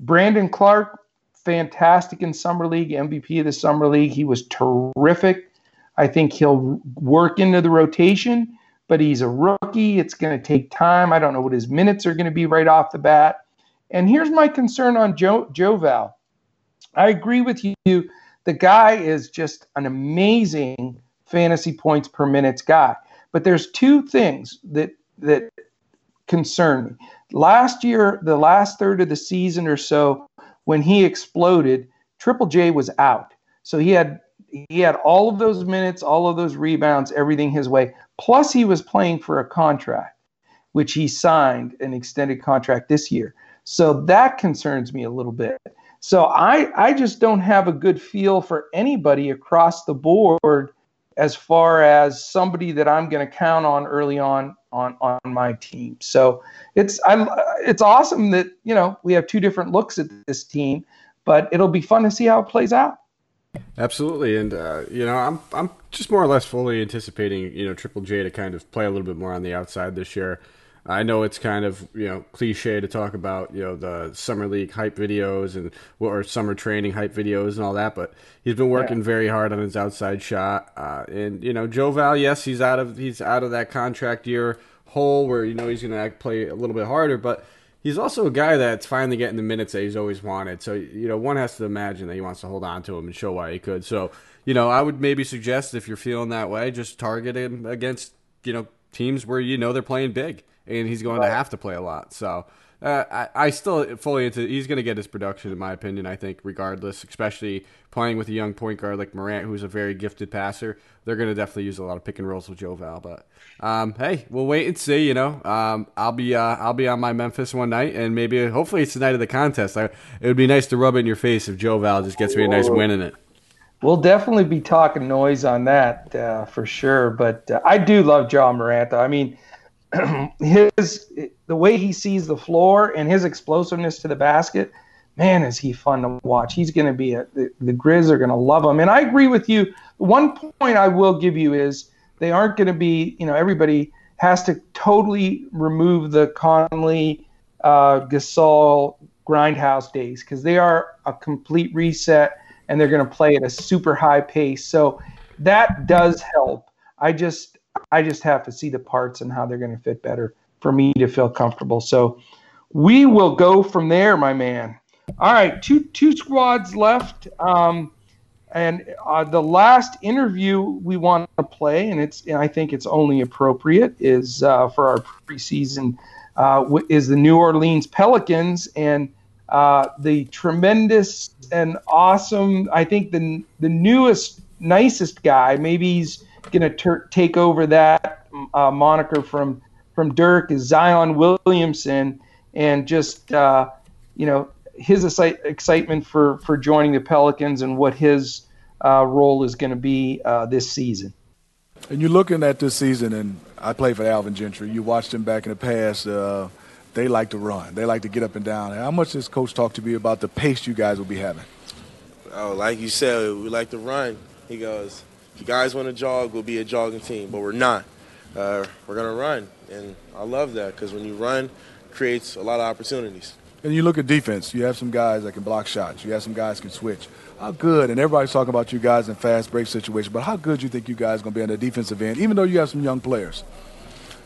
Brandon Clarke, fantastic in summer league, MVP of the summer league. He was terrific. I think he'll work into the rotation but he's a rookie. It's going to take time. I don't know what his minutes are going to be right off the bat. And here's my concern on Joe, Joe Val. I agree with you. The guy is just an amazing fantasy points per minutes guy. But there's two things that that concern me. Last year, the last third of the season or so, when he exploded, Triple J was out. So he had he had all of those minutes, all of those rebounds, everything his way. Plus, he was playing for a contract, which he signed an extended contract this year. So that concerns me a little bit. So I, I just don't have a good feel for anybody across the board as far as somebody that I'm going to count on early on on on my team. So it's I it's awesome that you know we have two different looks at this team, but it'll be fun to see how it plays out. Absolutely, and uh, you know I'm I'm just more or less fully anticipating you know Triple J to kind of play a little bit more on the outside this year. I know it's kind of you know cliche to talk about you know the summer league hype videos and or summer training hype videos and all that, but he's been working yeah. very hard on his outside shot. Uh, and you know Joe Val, yes, he's out of he's out of that contract year hole where you know he's going to play a little bit harder, but he's also a guy that's finally getting the minutes that he's always wanted. So you know one has to imagine that he wants to hold on to him and show why he could. So you know I would maybe suggest if you're feeling that way, just target him against you know teams where you know they're playing big and he's going right. to have to play a lot. So uh, I, I still fully into. He's going to get his production, in my opinion. I think, regardless, especially playing with a young point guard like Morant, who's a very gifted passer. They're going to definitely use a lot of pick and rolls with Joe Val. But um, hey, we'll wait and see. You know, um, I'll be uh, I'll be on my Memphis one night, and maybe hopefully it's the night of the contest. I, it would be nice to rub it in your face if Joe Val just gets me a nice win in it. We'll definitely be talking noise on that uh, for sure. But uh, I do love Ja Morant. I mean [clears throat] his the way he sees the floor and his explosiveness to the basket, man, is he fun to watch. He's going to be a the, the Grizz are going to love him. And I agree with you. One point I will give you is they aren't going to be, you know, everybody has to totally remove the Conley, uh, Gasol, Grindhouse days because they are a complete reset and they're going to play at a super high pace. So that does help. I just I just have to see the parts and how they're going to fit better for me to feel comfortable. So we will go from there, my man. All right, two two squads left. Um, and uh, the last interview we want to play, and it's and I think it's only appropriate, is uh, for our preseason uh, is the New Orleans Pelicans and uh, the tremendous and awesome. I think the the newest, nicest guy. Maybe he's going to ter- take over that uh, moniker from from Dirk is Zion Williamson, and just uh, you know his excitement for for joining the Pelicans and what his uh, role is going to be uh, this season. And you're looking at this season, and I played for Alvin Gentry. You watched him back in the past. Uh, they like to run. They like to get up and down. How much does Coach talk to you about the pace you guys will be having? Oh, like you said, we like to run. He goes, if you guys want to jog, we'll be a jogging team, but we're not. Uh, we're going to run, and I love that because when you run, creates a lot of opportunities. And you look at defense, you have some guys that can block shots. You have some guys can switch. How good, and everybody's talking about you guys in fast break situations, but how good do you think you guys are going to be on the defensive end, even though you have some young players?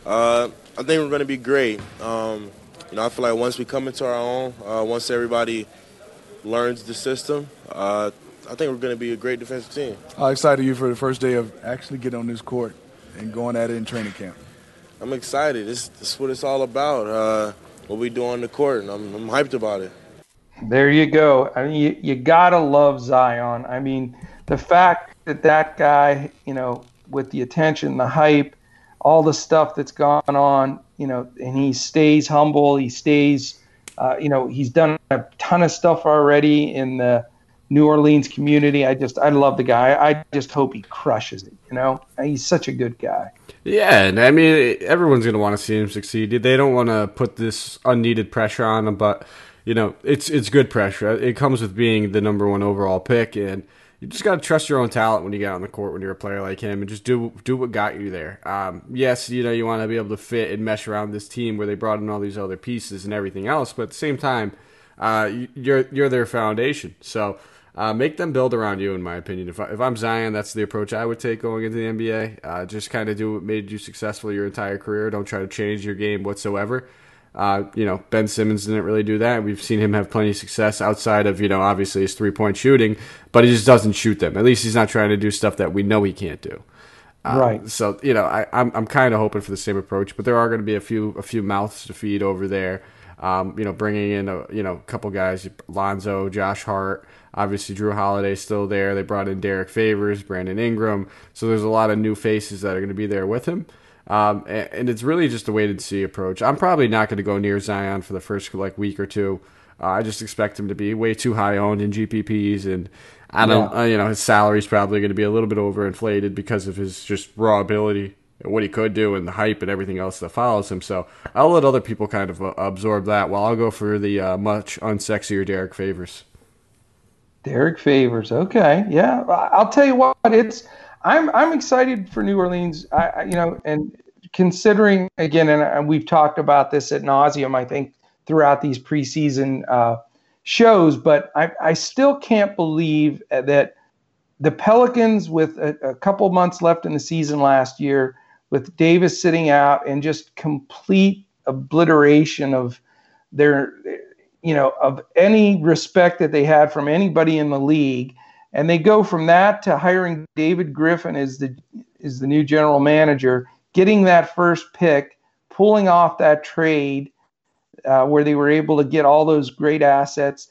Uh, I think we're going to be great. Um, you know, I feel like once we come into our own, uh, once everybody learns the system, uh, I think we're going to be a great defensive team. How excited are you for the first day of actually getting on this court and going at it in training camp? I'm excited. This, this is what it's all about. Uh, what we do on the court, and I'm, I'm hyped about it. There you go. I mean, you, you gotta love Zion. I mean, the fact that that guy, you know, with the attention, the hype, all the stuff that's gone on, you know, and he stays humble. He stays, uh, you know, he's done a ton of stuff already in the New Orleans community. I just I love the guy. I just hope he crushes it. You know, he's such a good guy. Yeah, and I mean everyone's gonna want to see him succeed. They don't want to put this unneeded pressure on him, but you know it's it's good pressure. It comes with being the number one overall pick, and you just gotta trust your own talent when you get on the court when you're a player like him, and just do do what got you there. Um, yes, you know you want to be able to fit and mesh around this team where they brought in all these other pieces and everything else, but at the same time, uh, you're you're their foundation. So uh, make them build around you, in my opinion. If, I, if I'm Zion, that's the approach I would take going into the NBA. Uh, just kind of do what made you successful your entire career. Don't try to change your game whatsoever. Uh, you know, Ben Simmons didn't really do that. We've seen him have plenty of success outside of, you know, obviously his three point shooting, but he just doesn't shoot them. At least he's not trying to do stuff that we know he can't do. Uh, right. So you know, I, I'm I'm kind of hoping for the same approach, but there are going to be a few a few mouths to feed over there. Um, you know, bringing in a you know a couple guys, Lonzo, Josh Hart. Obviously, Jrue Holiday still there. They brought in Derrick Favors, Brandon Ingram. So there's a lot of new faces that are going to be there with him. Um, and, and, it's really just a wait and see approach. I'm probably not going to go near Zion for the first like week or two. Uh, I just expect him to be way too high owned in GPPs, and I don't, yeah. uh, you know, his salary's probably going to be a little bit overinflated because of his just raw ability, and what he could do, and the hype and everything else that follows him. So I'll let other people kind of uh, absorb that. While I'll go for the uh, much unsexier Derrick Favors. Derrick Favors, okay, yeah. I'll tell you what, it's I'm I'm excited for New Orleans. I, you know, and considering again, and we've talked about this at nauseum. I think throughout these preseason uh, shows, but I, I still can't believe that the Pelicans, with a, a couple months left in the season last year, with Davis sitting out and just complete obliteration of their, you know, of any respect that they had from anybody in the league, and they go from that to hiring David Griffin as the is the new general manager, getting that first pick, pulling off that trade uh, where they were able to get all those great assets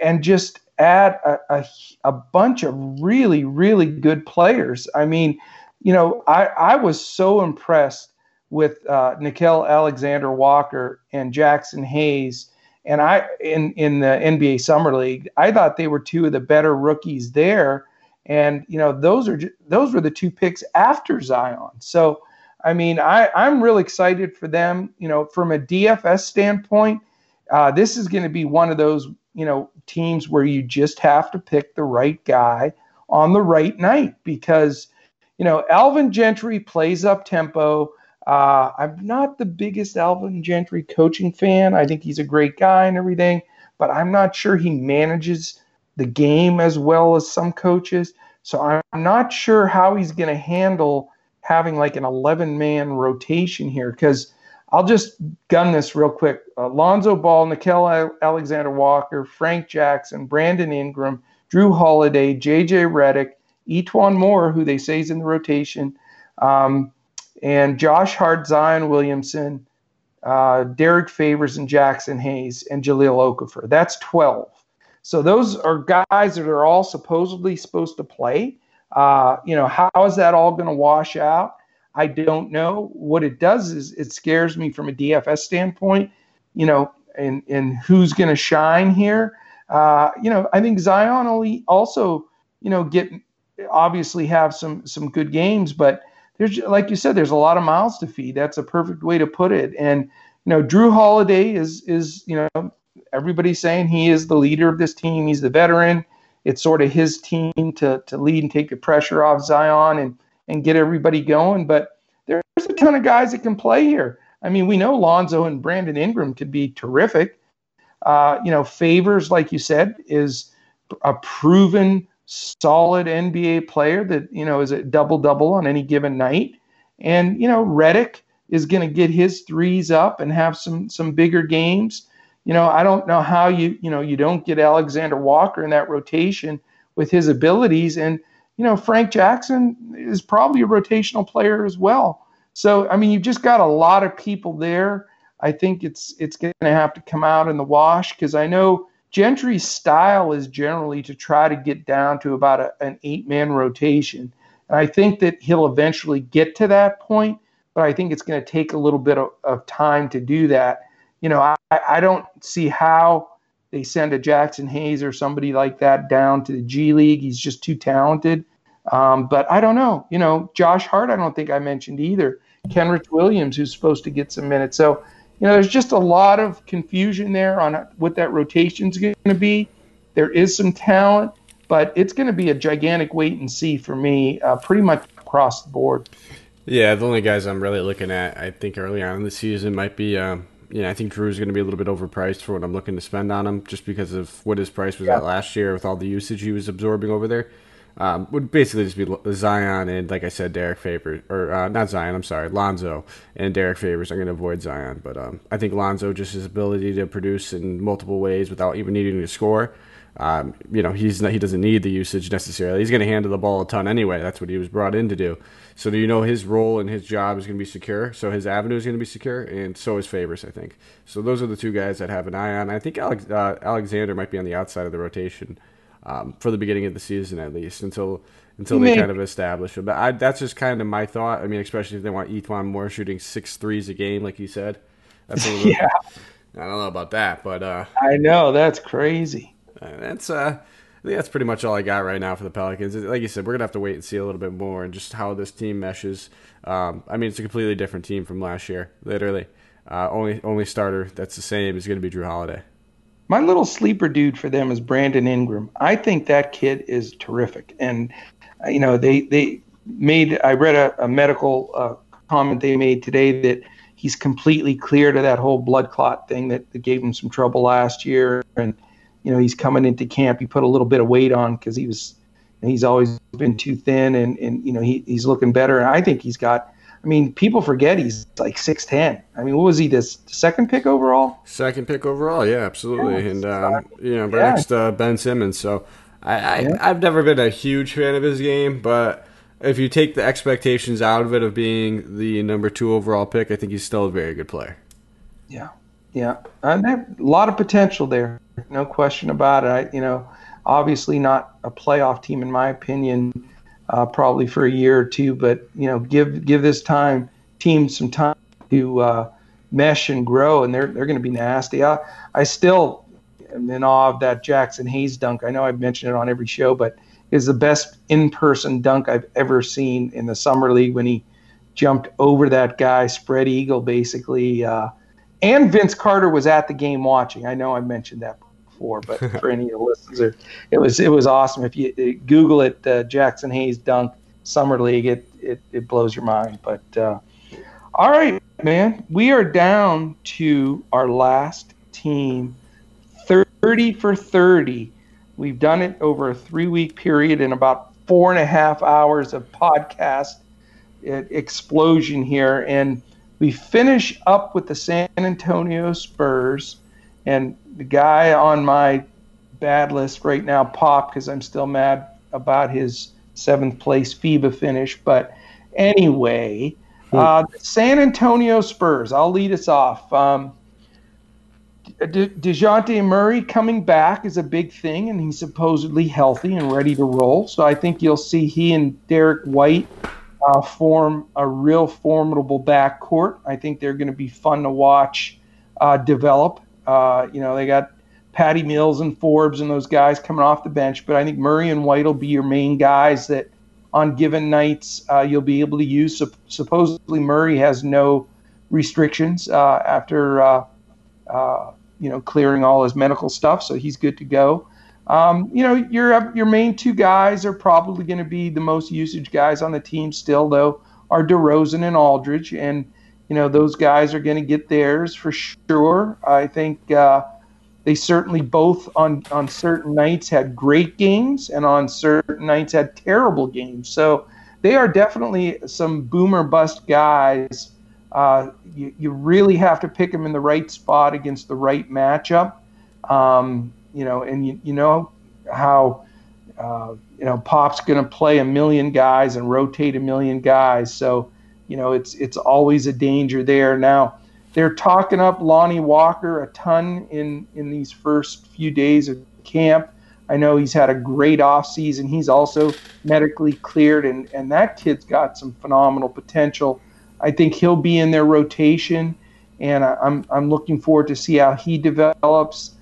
and, just add a, a, a, bunch of really, really good players. I mean, you know, I, I was so impressed with uh, Nickeil Alexander Walker and Jaxson Hayes. And I in in the NBA Summer League, I thought they were two of the better rookies there. And you know, those are those were the two picks after Zion. So I mean, I, I'm really excited for them. You know, from a DFS standpoint, uh, this is going to be one of those, you know, teams where you just have to pick the right guy on the right night because, you know, Alvin Gentry plays up tempo. Uh, I'm not the biggest Alvin Gentry coaching fan. I think he's a great guy and everything, but I'm not sure he manages the game as well as some coaches. So I'm not sure how he's going to handle having like an 11 man rotation here because I'll just gun this real quick. Alonzo Ball, Nickeil Alexander Walker, Frank Jackson, Brandon Ingram, Jrue Holiday, JJ Redick, E'Twaun Moore, who they say is in the rotation, um, and Josh Hart, Zion Williamson, uh, Derrick Favors, and Jaxson Hayes, and Jahlil Okafor. That's 12. So those are guys that are all supposedly supposed to play. Uh, you know, how is that all going to wash out? I don't know. What it does is it scares me from a DFS standpoint, you know, and, and who's going to shine here. Uh, you know, I think Zion will also, you know, get obviously have some some good games, but there's like you said, there's a lot of mouths to feed. That's a perfect way to put it. And you know, Jrue Holiday is is you know everybody's saying he is the leader of this team. He's the veteran it's sort of his team to, to lead and take the pressure off Zion and, and get everybody going. But there's a ton of guys that can play here. I mean, we know Lonzo and Brandon Ingram could be terrific. Uh, you know, Favors, like you said, is a proven solid NBA player that, you know, is a double double on any given night. And, you know, Redick is going to get his threes up and have some some bigger games you know, I don't know how you, you know, you don't get Alexander Walker in that rotation with his abilities. And, you know, Frank Jackson is probably a rotational player as well. So, I mean, you've just got a lot of people there. I think it's it's going to have to come out in the wash because I know Gentry's style is generally to try to get down to about a, an eight man rotation. And I think that he'll eventually get to that point, but I think it's going to take a little bit of, of time to do that you know, I, I don't see how they send a Jaxson Hayes or somebody like that down to the G League. He's just too talented. Um, but I don't know. You know, Josh Hart, I don't think I mentioned either. Kenrich Williams, who's supposed to get some minutes. So, you know, there's just a lot of confusion there on what that rotation is going to be. There is some talent, but it's going to be a gigantic wait and see for me, uh, pretty much across the board. Yeah, the only guys I'm really looking at, I think early on in the season, might be um, you know, I think Jrue's going to be a little bit overpriced for what I'm looking to spend on him, just because of what his price was yeah. at last year with all the usage he was absorbing over there. Um, would basically just be Zion and, like I said, Derrick Favors, or uh, not Zion, I'm sorry, Lonzo and Derrick Favors. I'm going to avoid Zion, but um, I think Lonzo just his ability to produce in multiple ways without even needing to score. Um, you know, he's not, he doesn't need the usage necessarily. He's going to handle the ball a ton anyway. That's what he was brought in to do. So do you know his role and his job is going to be secure? So his avenue is going to be secure, and so is Favors, I think. So those are the two guys that have an eye on. I think Alex, uh, Alexander might be on the outside of the rotation um, for the beginning of the season at least until until they kind of establish it. But I, that's just kind of my thought. I mean, especially if they want E'Twaun Moore shooting six threes a game, like you said. That's a [laughs] little, yeah. I don't know about that, but uh, I know that's crazy. That's uh, I think that's pretty much all I got right now for the Pelicans. Like you said, we're gonna have to wait and see a little bit more and just how this team meshes. Um, I mean, it's a completely different team from last year, literally. Uh, only only starter that's the same is going to be Jrue Holiday. My little sleeper dude for them is Brandon Ingram. I think that kid is terrific, and uh, you know they they made. I read a, a medical uh, comment they made today that he's completely cleared of that whole blood clot thing that, that gave him some trouble last year, and you know he's coming into camp. He put a little bit of weight on because he was he's always been too thin, and and you know he, he's looking better. And I think he's got I mean, people forget he's like six ten. I mean, what was he? This second pick overall? Second pick overall, yeah, absolutely. Yeah, and um, you know, yeah. next uh, Ben Simmons. So I, I yeah. I've never been a huge fan of his game, but if you take the expectations out of it of being the number two overall pick, I think he's still a very good player. Yeah, yeah, and a lot of potential there, no question about it. I, you know, obviously not a playoff team in my opinion uh, probably for a year or two. But you know, give give this time team some time to uh, mesh and grow, and they're they're going to be nasty. I I still am in awe of that Jaxson Hayes dunk. I know I've mentioned it on every show, but is the best in-person dunk I've ever seen in the summer league when he jumped over that guy, spread eagle basically. Uh, and Vince Carter was at the game watching. I know I mentioned that before, but [laughs] for any of the listeners, it was it was awesome. If you uh, Google it, uh, Jaxson Hayes dunk summer league, it it, it blows your mind. But uh, all right, man, we are down to our last team, thirty for thirty. We've done it over a three week period in about four and a half hours of podcast uh, explosion here, and we finish up with the San Antonio Spurs. And the guy on my bad list right now, Pop, because I'm still mad about his seventh place FIBA finish. But anyway, hmm. uh, San Antonio Spurs. I'll lead us off. Um, De- Dejounte Murray coming back is a big thing, and he's supposedly healthy and ready to roll. So I think you'll see he and Derrick White uh, form a real formidable backcourt. I think they're going to be fun to watch uh, develop. Uh, you know, they got Patty Mills and Forbes and those guys coming off the bench, but I think Murray and White will be your main guys that on given nights uh, you'll be able to use. supposedly Murray has no restrictions uh, after uh, uh, you know clearing all his medical stuff, so he's good to go. Um, you know, your your main two guys are probably going to be the most usage guys on the team still, though, are DeRozan and Aldridge, and you know those guys are going to get theirs for sure. I think uh, they certainly both on on certain nights had great games and on certain nights had terrible games. So they are definitely some boomer bust guys. Uh, you, you really have to pick them in the right spot against the right matchup. Um, you know, and you, you know how uh, you know Pop's going to play a million guys and rotate a million guys. So you know, it's it's always a danger there. Now, they're talking up Lonnie Walker a ton in in these first few days of camp. I know he's had a great offseason. He's also medically cleared, and and that kid's got some phenomenal potential. I think he'll be in their rotation, and I, I'm I'm looking forward to see how he develops.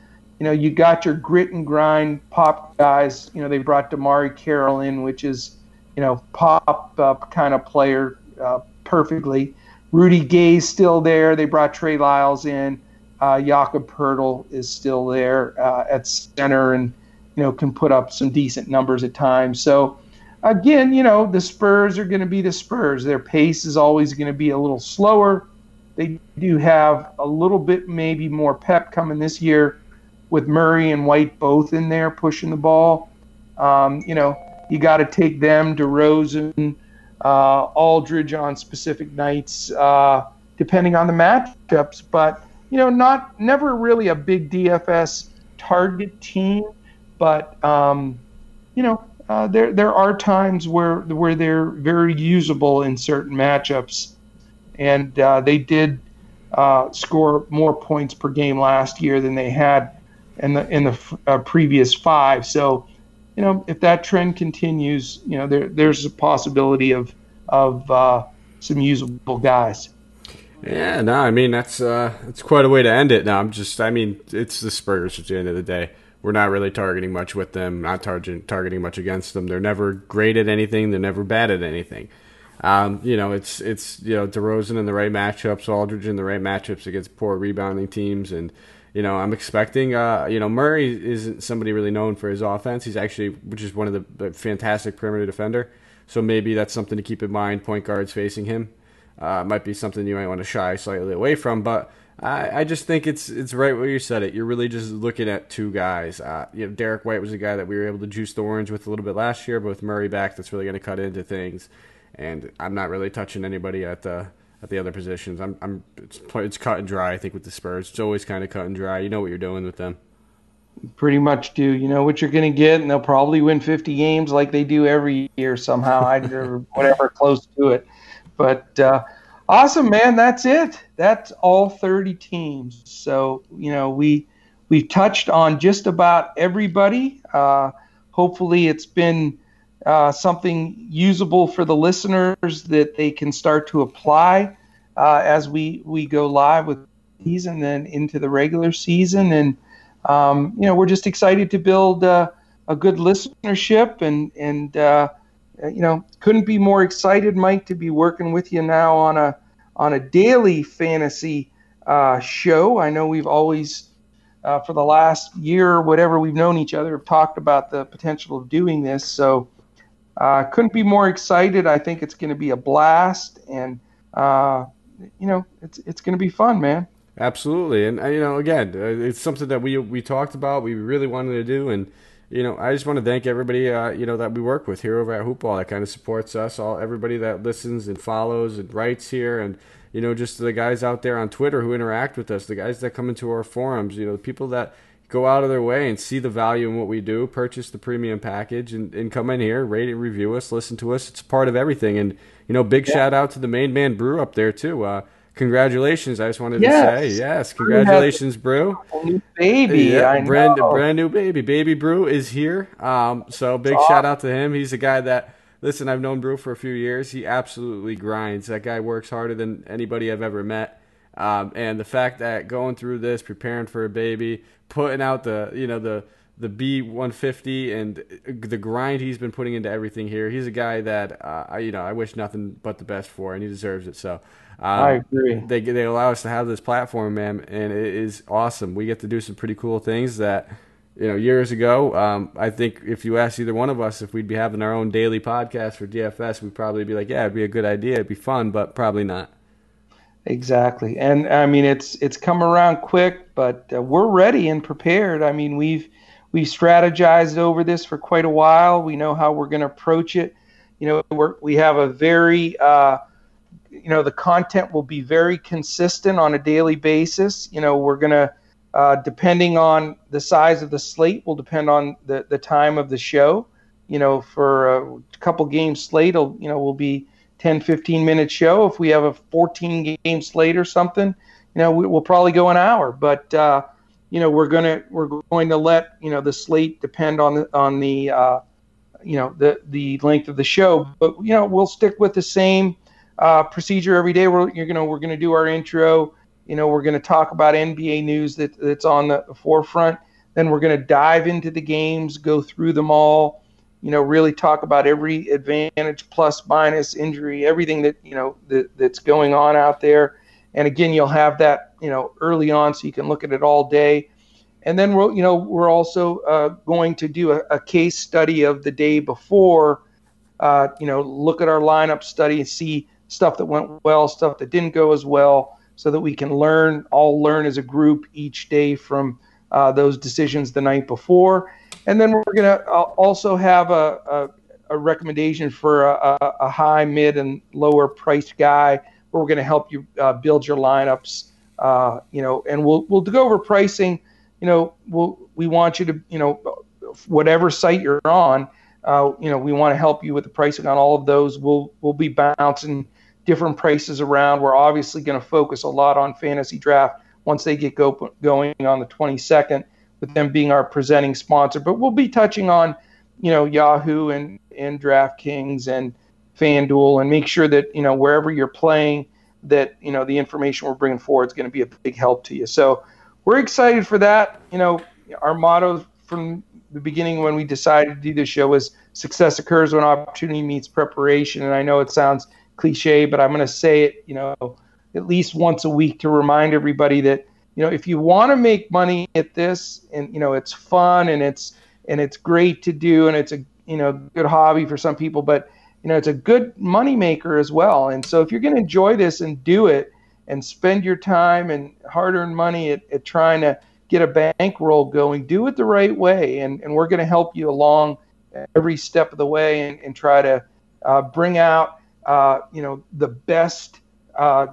You know, you got your grit and grind pop guys. You know, they brought DeMarre Carroll in, which is you know pop up kind of player, uh, perfectly. Rudy Gay's still there. They brought Trey Lyles in. Uh, Jakob Poeltl is still there uh, at center and you know can put up some decent numbers at times. So again, you know the Spurs are going to be the Spurs. Their pace is always going to be a little slower. They do have a little bit maybe more pep coming this year with Murray and White both in there pushing the ball. Um, you know you got to take them, DeRozan, Aldridge on specific nights, uh, depending on the matchups. But you know, not never really a big DFS target team, but um, you know, uh, there there are times where where they're very usable in certain matchups, and uh, they did uh, score more points per game last year than they had in the in the uh, previous five. So you know, if that trend continues, you know, there there's a possibility of of uh, some usable guys. Yeah, no, I mean that's uh, that's quite a way to end it. Now I'm just, I mean, it's the Spurs at the end of the day. We're not really targeting much with them, not targeting targeting much against them. They're never great at anything. They're never bad at anything. Um, you know, it's it's you know DeRozan in the right matchups, Aldridge in the right matchups against poor rebounding teams, and you know I'm expecting. Uh, you know Murray isn't somebody really known for his offense. He's actually, which is one of the, fantastic perimeter defender. So maybe that's something to keep in mind. Point guards facing him uh, might be something you might want to shy slightly away from, but. I, I just think it's it's right where you said it. You're really just looking at two guys. Uh, you know, Derrick White was a guy that we were able to juice the orange with a little bit last year, but with Murray back, that's really going to cut into things and I'm not really touching anybody at the at the other positions. I'm I'm it's, it's cut and dry. I think with the Spurs, it's always kind of cut and dry. You know what you're doing with them. Pretty much do. You know what you're going to get, and they'll probably win 50 games like they do every year somehow, [laughs] or whatever close to it. But uh, awesome, man. That's it. That's all 30 teams. So you know we we've touched on just about everybody. Uh, hopefully, it's been uh, something usable for the listeners that they can start to apply uh, as we, we go live with and then into the regular season. And, um, you know, we're just excited to build uh, a good listenership and, and uh, you know, couldn't be more excited, Mike, to be working with you now on a, on a daily fantasy uh, show. I know we've always uh, for the last year whatever we've known each other have talked about the potential of doing this. So uh, couldn't be more excited. I think it's going to be a blast, and uh, you know, it's it's going to be fun, man. Absolutely, and uh, you know, again, uh, it's something that we we talked about. We really wanted to do, and you know, I just want to thank everybody, uh, you know, that we work with here over at Hoopball that kind of supports us. All everybody that listens and follows and writes here, and you know, just the guys out there on Twitter who interact with us, the guys that come into our forums, you know, the people that go out of their way and see the value in what we do, purchase the premium package, and, and come in here, rate and review us, listen to us. It's part of everything. And, you know, big yeah. shout out to the main man brew up there, too. Uh, congratulations. I just wanted yes. to say, yes, congratulations, Brew. New baby. Yeah, brand, brand new baby. Baby Brew is here. Um, so big awesome. shout out to him. He's a guy that, listen, I've known Brew for a few years. He absolutely grinds. That guy works harder than anybody I've ever met. Um, and the fact that going through this, preparing for a baby, putting out the you know the the B 150 and the grind he's been putting into everything here. He's a guy that uh, I, you know I wish nothing but the best for, and he deserves it. So um, I agree. They they allow us to have this platform, man, and it is awesome. We get to do some pretty cool things that you know years ago. Um, I think if you asked either one of us if we'd be having our own daily podcast for DFS, we'd probably be like, yeah, it'd be a good idea, it'd be fun, but probably not. Exactly, and I mean it's it's come around quick, but uh, we're ready and prepared. I mean we've we've strategized over this for quite a while. We know how we're going to approach it. You know, we're, we have a very uh, you know the content will be very consistent on a daily basis. You know, we're going to uh, depending on the size of the slate will depend on the the time of the show. You know, for a couple game slate, will you know will be 10, 15 minute show. If we have a 14 game slate or something, you know, we, will probably go an hour. But uh, you know, we're gonna we're going to let you know the slate depend on the on the uh, you know the the length of the show. But you know, we'll stick with the same uh, procedure every day. We're you're gonna we're gonna do our intro. You know, we're gonna talk about NBA news that that's on the forefront. Then we're gonna dive into the games, go through them all you know, really talk about every advantage, plus, minus, injury, everything that you know that, that's going on out there. And again, you'll have that you know early on, so you can look at it all day. And then we're you know we're also uh, going to do a, a, case study of the day before. Uh, you know, look at our lineup study and see stuff that went well, stuff that didn't go as well, so that we can learn, all learn as a group each day from uh, those decisions the night before and then we're going to uh, also have a, a, a recommendation for a, a, high, mid, and lower priced guy where we're going to help you uh, build your lineups. Uh, you know, and we'll we'll go over pricing. You know, we'll we want you to you know whatever site you're on. Uh, you know, we want to help you with the pricing on all of those. We'll we'll be bouncing different prices around. We're obviously going to focus a lot on FantasyDraft once they get go, going on the 22nd with them being our presenting sponsor. But we'll be touching on, you know, Yahoo and, and DraftKings and FanDuel and make sure that, you know, wherever you're playing, that you know the information we're bringing forward is going to be a big help to you. So we're excited for that. You know, our motto from the beginning when we decided to do this show was success occurs when opportunity meets preparation. And I know it sounds cliche, but I'm going to say it, you know, at least once a week to remind everybody that you know if you want to make money at this and you know it's fun and it's and it's great to do and it's a you know good hobby for some people but you know it's a good money maker as well. And so if you're going to enjoy this and do it and spend your time and hard-earned money at, at trying to get a bankroll going do it the right way. And, and we're going to help you along every step of the way and, and try to uh, bring out uh, you know the best uh,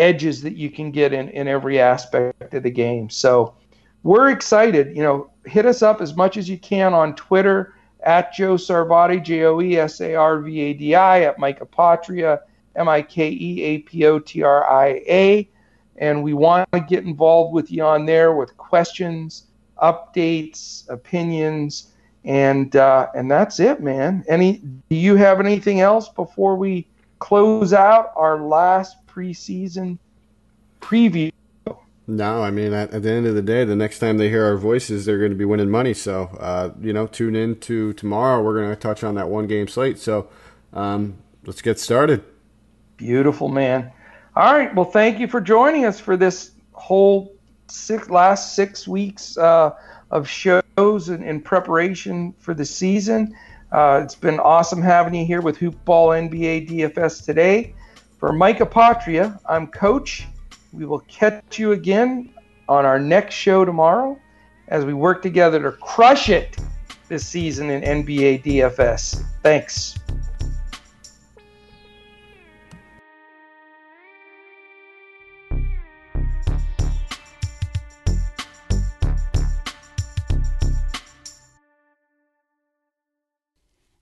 edges that you can get in, in every aspect of the game. So we're excited. You know, hit us up as much as you can on Twitter at Joe Sarvadi, J O E S A R V A D I, at Mike Apotria, M I K E A P O T R I A. And we want to get involved with you on there with questions, updates, opinions, and uh, and that's it, man. Any? Do you have anything else before we close out our last preseason preview. No, I mean, at, at, the end of the day, the next time they hear our voices, they're going to be winning money. So, uh, you know, tune in to tomorrow. We're going to touch on that one game slate. So, um, let's get started. Beautiful, man. All right. Well, thank you for joining us for this whole six last six weeks uh, of shows in, in, preparation for the season. Uh, it's been awesome having you here with Hoopball NBA DFS today. For Mike Apotria, I'm Coach. We will catch you again on our next show tomorrow as we work together to crush it this season in NBA DFS. Thanks.